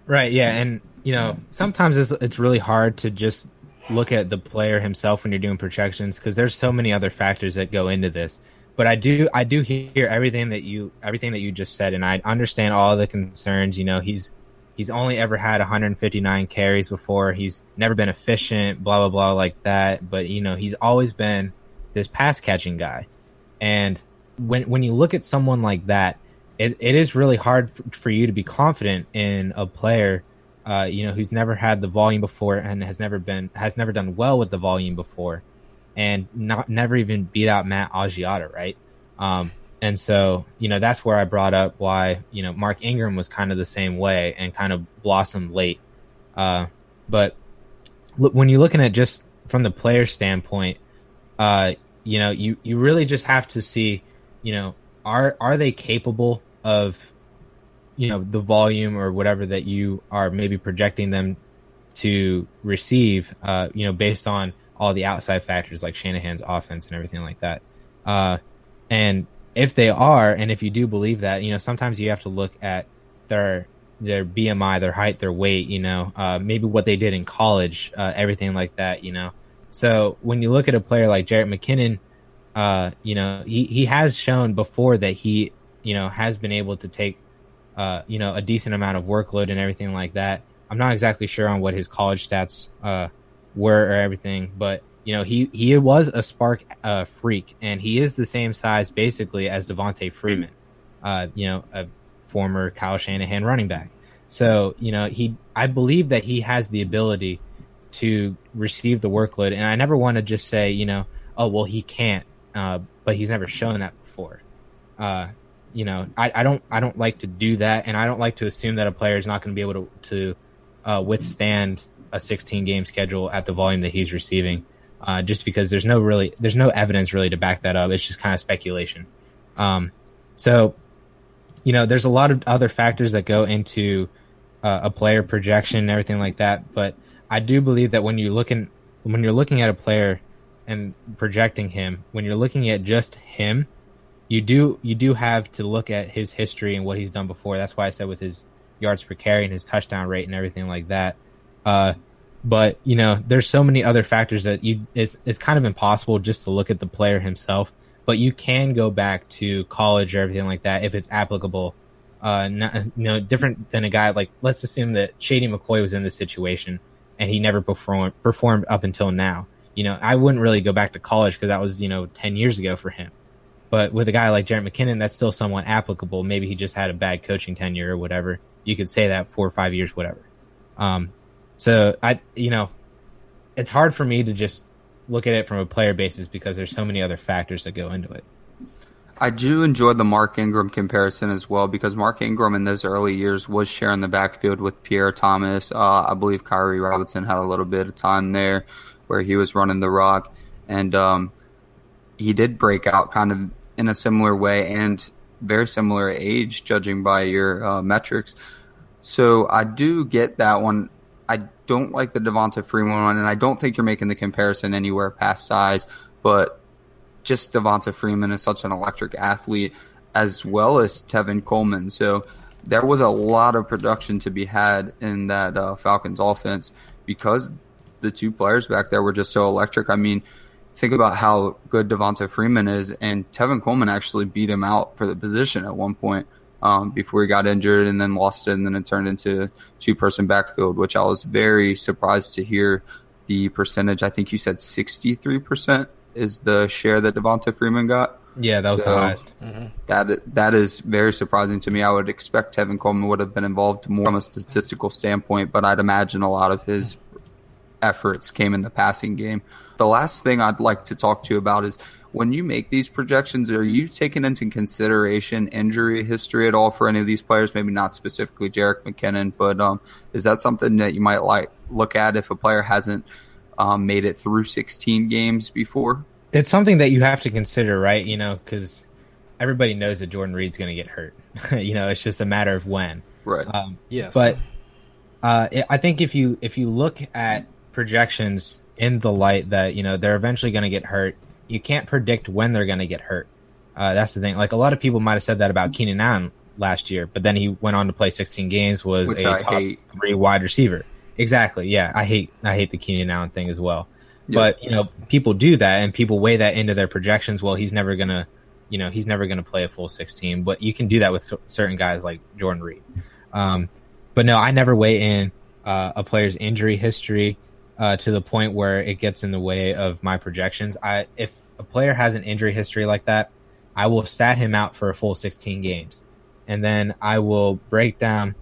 Right. Yeah, and you know sometimes it's it's really hard to just look at the player himself when you're doing projections because there's so many other factors that go into this. But I do I do hear everything that you everything that you just said, and I understand all the concerns. You know, he's he's only ever had 159 carries before. He's never been efficient, blah blah blah like that. But you know, he's always been this pass catching guy. And when when you look at someone like that, it, it is really hard for, you to be confident in a player uh, you know, who's never had the volume before and has never been has never done well with the volume before, and not never even beat out Matt Asiata, right? Um, and so, you know, that's where I brought up why you know Mark Ingram was kind of the same way and kind of blossomed late. Uh, but look, when you're looking at just from the player standpoint, uh, you know, you you really just have to see, you know, are are they capable of you know the volume or whatever that you are maybe projecting them to receive uh, you know based on all the outside factors like Shanahan's offense and everything like that. Uh, and if they are and if you do believe that you know sometimes you have to look at their their BMI their height their weight you know uh, maybe what they did in college uh, everything like that you know. So when you look at a player like Jerick McKinnon uh, you know he, he has shown before that he you know has been able to take uh, you know, a decent amount of workload and everything like that. I'm not exactly sure on what his college stats uh, were or everything, but you know, he he was a SPARQ uh, freak, and he is the same size basically as Devonta Freeman, uh, you know, a former Kyle Shanahan running back. So you know, he I believe that he has the ability to receive the workload, and I never want to just say, you know, oh well, he can't, uh, but he's never shown that before. You know, I, I don't I don't like to do that, and I don't like to assume that a player is not going to be able to to uh, withstand a 16 game schedule at the volume that he's receiving, uh, just because there's no really there's no evidence really to back that up. It's just kind of speculation. Um, so, you know, there's a lot of other factors that go into uh, a player projection and everything like that, but I do believe that when you looking when you're looking at a player and projecting him, when you're looking at just him you do you do have to look at his history and what he's done before. That's why I said with his yards per carry and his touchdown rate and everything like that. Uh, but you know, there's so many other factors that you it's it's kind of impossible just to look at the player himself. But you can go back to college or everything like that if it's applicable. Uh, not, you know, different than a guy like let's assume that Shady McCoy was in this situation and he never performed performed up until now. You know, I wouldn't really go back to college because that was you know ten years ago for him. But with a guy like Jerick McKinnon, that's still somewhat applicable. Maybe he just had a bad coaching tenure or whatever. You could say that four or five years, whatever. Um, so I, you know, it's hard for me to just look at it from a player basis because there's so many other factors that go into it. I do enjoy the Mark Ingram comparison as well because Mark Ingram in those early years was sharing the backfield with Pierre Thomas. Uh, I believe Khiry Robinson had a little bit of time there where he was running the rock, and um, he did break out kind of in a similar way and very similar age, judging by your uh, metrics. So I do get that one. I don't like the Devonta Freeman one, and I don't think you're making the comparison anywhere past size, but just Devonta Freeman is such an electric athlete as well as Tevin Coleman. So there was a lot of production to be had in that uh, Falcons offense because the two players back there were just so electric. I mean, think about how good Devonta Freeman is, and Tevin Coleman actually beat him out for the position at one point um, before he got injured, and then lost it, and then it turned into two person backfield, which I was very surprised to hear the percentage. I think you said sixty three percent is the share that Devonta Freeman got. Yeah, that was so the highest. Mm-hmm. That that is very surprising to me. I would expect Tevin Coleman would have been involved more from a statistical standpoint, but I'd imagine a lot of his efforts came in the passing game. The last thing I'd like to talk to you about is when you make these projections, are you taking into consideration injury history at all for any of these players? Maybe not specifically Jerick McKinnon, but um, is that something that you might like look at if a player hasn't um, made it through 16 games before. It's something that you have to consider, right? You know, because everybody knows that Jordan Reed's going to get hurt. you know, it's just a matter of when. Right. Um, Yes. but uh, I think if you if you look at projections in the light that you know they're eventually going to get hurt, you can't predict when they're going to get hurt. Uh, that's the thing. Like a lot of people might have said that about Keenan Allen last year, but then he went on to play 16 games, was Which a I top hate. three wide receiver. Exactly. Yeah, I hate I hate the Keenan Allen thing as well. Yeah. But you know, people do that, and people weigh that into their projections. Well, he's never gonna, you know, he's never gonna play a full 16. But you can do that with cer- certain guys like Jordan Reed. Um, but no, I never weigh in uh, a player's injury history uh, to the point where it gets in the way of my projections. I if a player has an injury history like that, I will stat him out for a full 16 games, and then I will break down,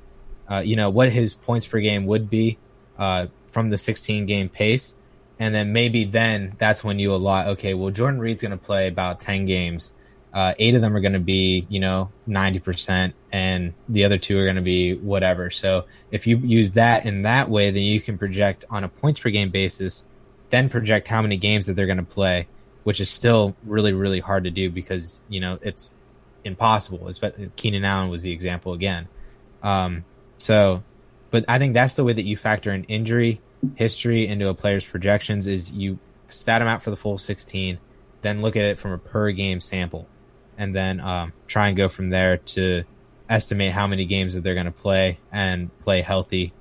uh, you know, what his points per game would be uh, from the 16 game pace, and then maybe then that's when you allot. Okay, well, Jordan Reed's going to play about 10 games. Uh, eight of them are going to be, you know, 90%, and the other two are going to be whatever. So if you use that in that way, then you can project on a points per game basis, then project how many games that they're going to play, which is still really, really hard to do because, you know, it's impossible. Especially Keenan Allen was the example again. Um, so, but I think that's the way that you factor in injury history into a player's projections is you stat them out for the full 16, then look at it from a per game sample, and then um, try and go from there to estimate how many games that they're going to play and play healthy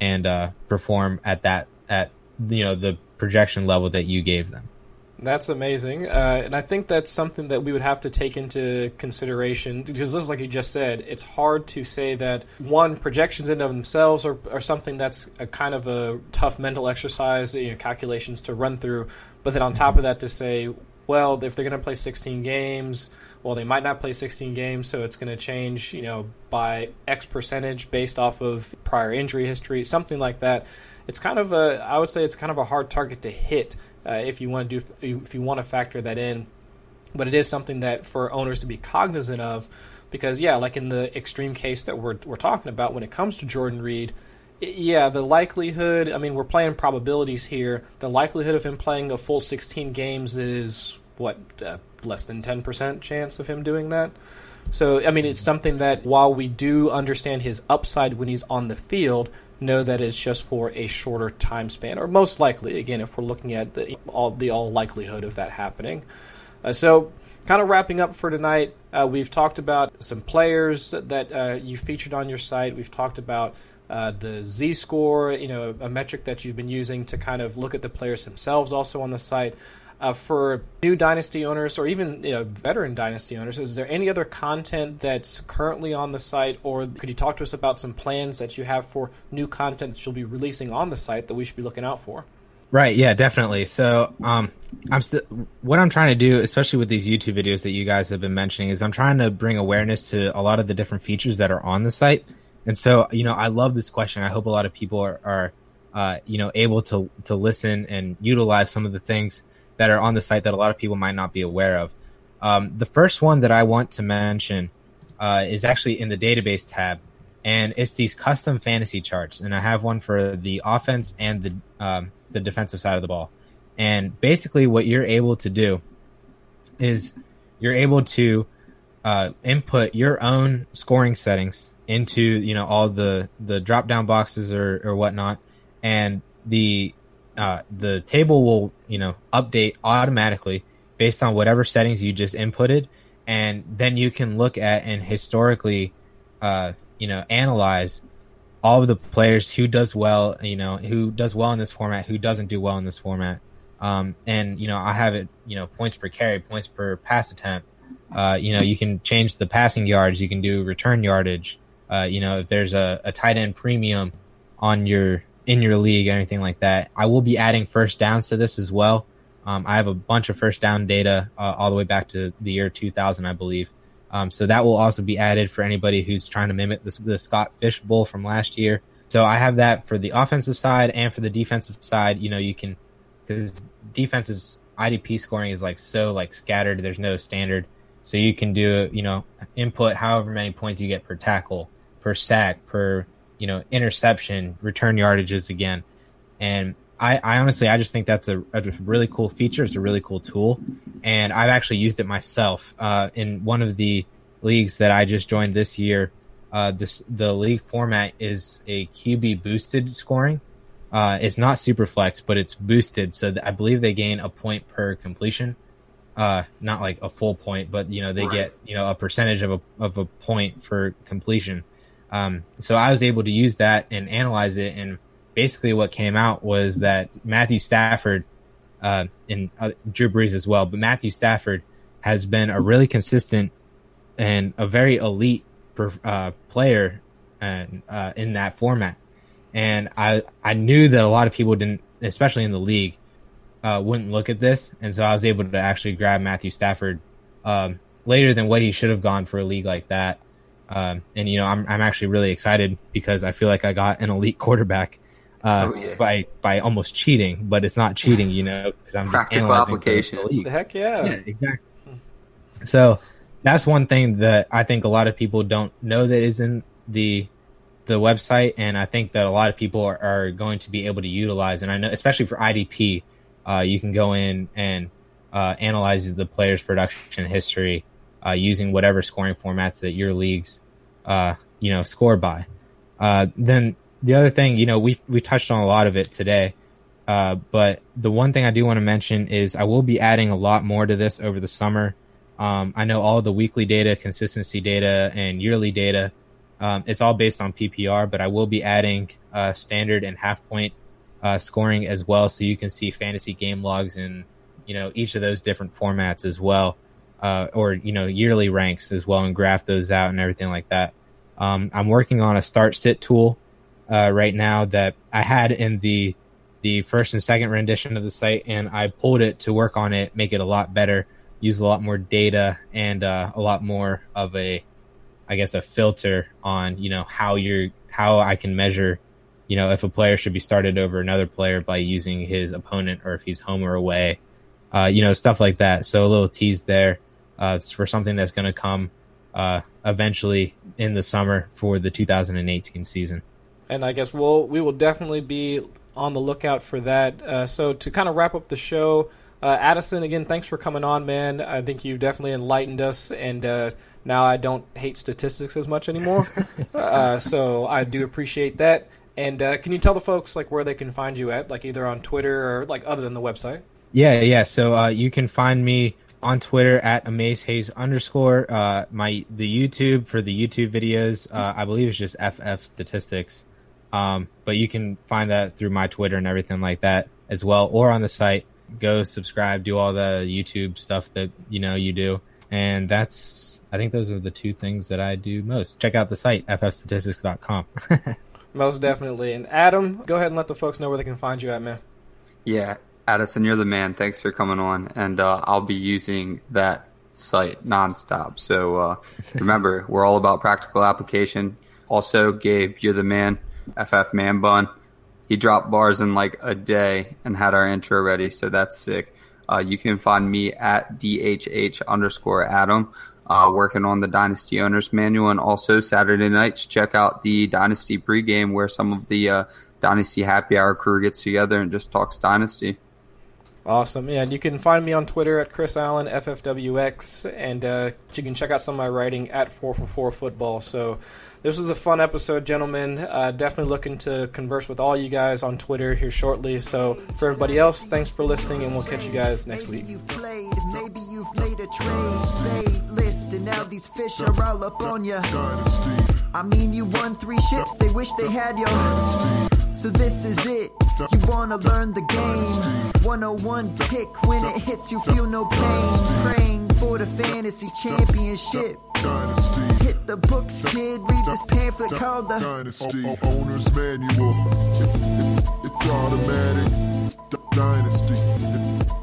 and uh, perform at that at you know the projection level that you gave them. That's amazing, uh, and I think that's something that we would have to take into consideration because, just like you just said, it's hard to say that one projections in of themselves are, are something that's a kind of a tough mental exercise, you know, calculations to run through. But then on top of that, to say, well, if they're going to play 16 games, well, they might not play 16 games, so it's going to change, you know, by X percentage based off of prior injury history, something like that. It's kind of a, I would say, it's kind of a hard target to hit uh, if you want to do, if you want to factor that in. But it is something that for owners to be cognizant of, because yeah, like in the extreme case that we're we're talking about when it comes to Jordan Reed, yeah, the likelihood. I mean, we're playing probabilities here. The likelihood of him playing a full 16 games is what uh, less than 10% chance of him doing that. So, I mean, it's something that while we do understand his upside when he's on the field, know that it's just for a shorter time span, or most likely, again, if we're looking at the all the all likelihood of that happening. Uh, so, kind of wrapping up for tonight, uh, we've talked about some players that uh, you featured on your site. We've talked about uh, the Z score, you know, a metric that you've been using to kind of look at the players themselves, also on the site. Uh, for new dynasty owners or even you know, veteran dynasty owners, is there any other content that's currently on the site, or could you talk to us about some plans that you have for new content that you'll be releasing on the site that we should be looking out for? Right. Yeah. Definitely. So, um, I'm what I'm trying to do, especially with these YouTube videos that you guys have been mentioning, is I'm trying to bring awareness to a lot of the different features that are on the site. And so, you know, I love this question. I hope a lot of people are, are uh, you know, able to to listen and utilize some of the things that are on the site that a lot of people might not be aware of. Um, the first one that I want to mention uh, is actually in the database tab, and it's these custom fantasy charts. And I have one for the offense and the um, the defensive side of the ball. And basically, what you're able to do is you're able to uh, input your own scoring settings into you know all the the drop down boxes or or whatnot, and the uh, the table will you know update automatically based on whatever settings you just inputted, and then you can look at and historically, uh, you know, analyze all of the players who does well, you know, who does well in this format, who doesn't do well in this format. Um, and you know, I have it, you know, points per carry, points per pass attempt. Uh, you know, you can change the passing yards, you can do return yardage. Uh, you know, if there's a, a tight end premium on your in your league or anything like that, I will be adding first downs to this as well. Um, I have a bunch of first down data uh, all the way back to the year 2000, I believe. Um, so that will also be added for anybody who's trying to mimic the, the Scott Fish Bowl from last year. So I have that for the offensive side and for the defensive side. You know, you can because defense's IDP scoring is like so like scattered. There's no standard, so you can do you know input however many points you get per tackle, per sack, per you know interception, return yardages again, and I, I honestly, I just think that's a, a really cool feature. It's a really cool tool, and I've actually used it myself uh, in one of the leagues that I just joined this year. Uh, this the league format is a QB boosted scoring. Uh, it's not super flex, but it's boosted, so I believe they gain a point per completion. Uh, not like a full point, but you know they Right. get you know a percentage of a of a point for completion. Um, so I was able to use that and analyze it, and basically what came out was that Matthew Stafford uh, and uh, Drew Brees as well, but Matthew Stafford has been a really consistent and a very elite uh, player and uh, in that format. And I I knew that a lot of people didn't, especially in the league, uh, wouldn't look at this, and so I was able to actually grab Matthew Stafford um, later than what he should have gone for a league like that. Um, and you know, I'm I'm actually really excited because I feel like I got an elite quarterback uh, Oh, yeah. by by almost cheating, but it's not cheating, you know, because I'm just Practical analyzing the- application. the league. Heck yeah. Yeah, exactly. So that's one thing that I think a lot of people don't know that is in the the website, and I think that a lot of people are, are going to be able to utilize. And I know, especially for IDP, uh, you can go in and uh, analyze the player's production history uh, using whatever scoring formats that your leagues, uh, you know, score by. Uh, then the other thing, you know, we we touched on a lot of it today. Uh, but the one thing I do want to mention is I will be adding a lot more to this over the summer. Um, I know all the weekly data, consistency data, and yearly data. Um, it's all based on PPR, but I will be adding uh, standard and half point uh, scoring as well, so you can see fantasy game logs in you know each of those different formats as well, uh, or you know yearly ranks as well, and graph those out and everything like that. Um, I'm working on a start sit tool uh, right now that I had in the the first and second rendition of the site, and I pulled it to work on it, make it a lot better, use a lot more data, and uh, a lot more of a, I guess, a filter on you know how you're how I can measure, you know, if a player should be started over another player by using his opponent or if he's home or away, uh, you know, stuff like that. So a little tease there for something that's going to come uh, eventually in the summer for the 2018 season. and I guess we'll we will definitely be on the lookout for that. Uh, so to kind of wrap up the show, uh, Addison, again, thanks for coming on, man. I think you've definitely enlightened us, and uh, now I don't hate statistics as much anymore. uh, so I do appreciate that. And uh, can you tell the folks like where they can find you at, like either on Twitter or like other than the website? Yeah, yeah. So uh, you can find me on Twitter at amazehaze underscore. Uh, my the YouTube for the YouTube videos, uh, I believe it's just FF Statistics. Um, but you can find that through my Twitter and everything like that as well, or on the site. Go subscribe, do all the YouTube stuff that you know you do, and that's. I think those are the two things that I do most. Check out the site ffstatistics.com. Most definitely. And Adam, go ahead and let the folks know where they can find you at, man. Yeah, Addison, you're the man. Thanks for coming on, and uh, I'll be using that site nonstop. So uh, remember, we're all about practical application. Also, Gabe, you're the man. FF Man Bun. He dropped bars in like a day and had our intro ready, so that's sick. Uh, you can find me at DHH underscore Adam, uh, working on the Dynasty Owners Manual, and also Saturday nights, check out the Dynasty pregame where some of the uh, Dynasty Happy Hour crew gets together and just talks Dynasty. Awesome. Yeah, and you can find me on Twitter at Chris Allen FFWX, and uh, you can check out some of my writing at 4for4 Football. So this was a fun episode, gentlemen. Uh, definitely looking to converse with all you guys on Twitter here shortly. So for everybody else, thanks for listening, and we'll catch you guys next maybe week. you've played, maybe you've made a trade. Paid list, and now these fish are all up on ya. Dynasty, I mean, you won three ships, they wish they had you. So this is it. You wanna learn the game. 101 pick when it hits you feel no pain. Praying for the fantasy championship. Hit the books, kid. Read this pamphlet called the Dynasty Owner's Manual. It's automatic. Dynasty.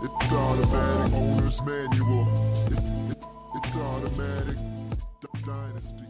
It's automatic. Owner's Manual. It's automatic. Dynasty.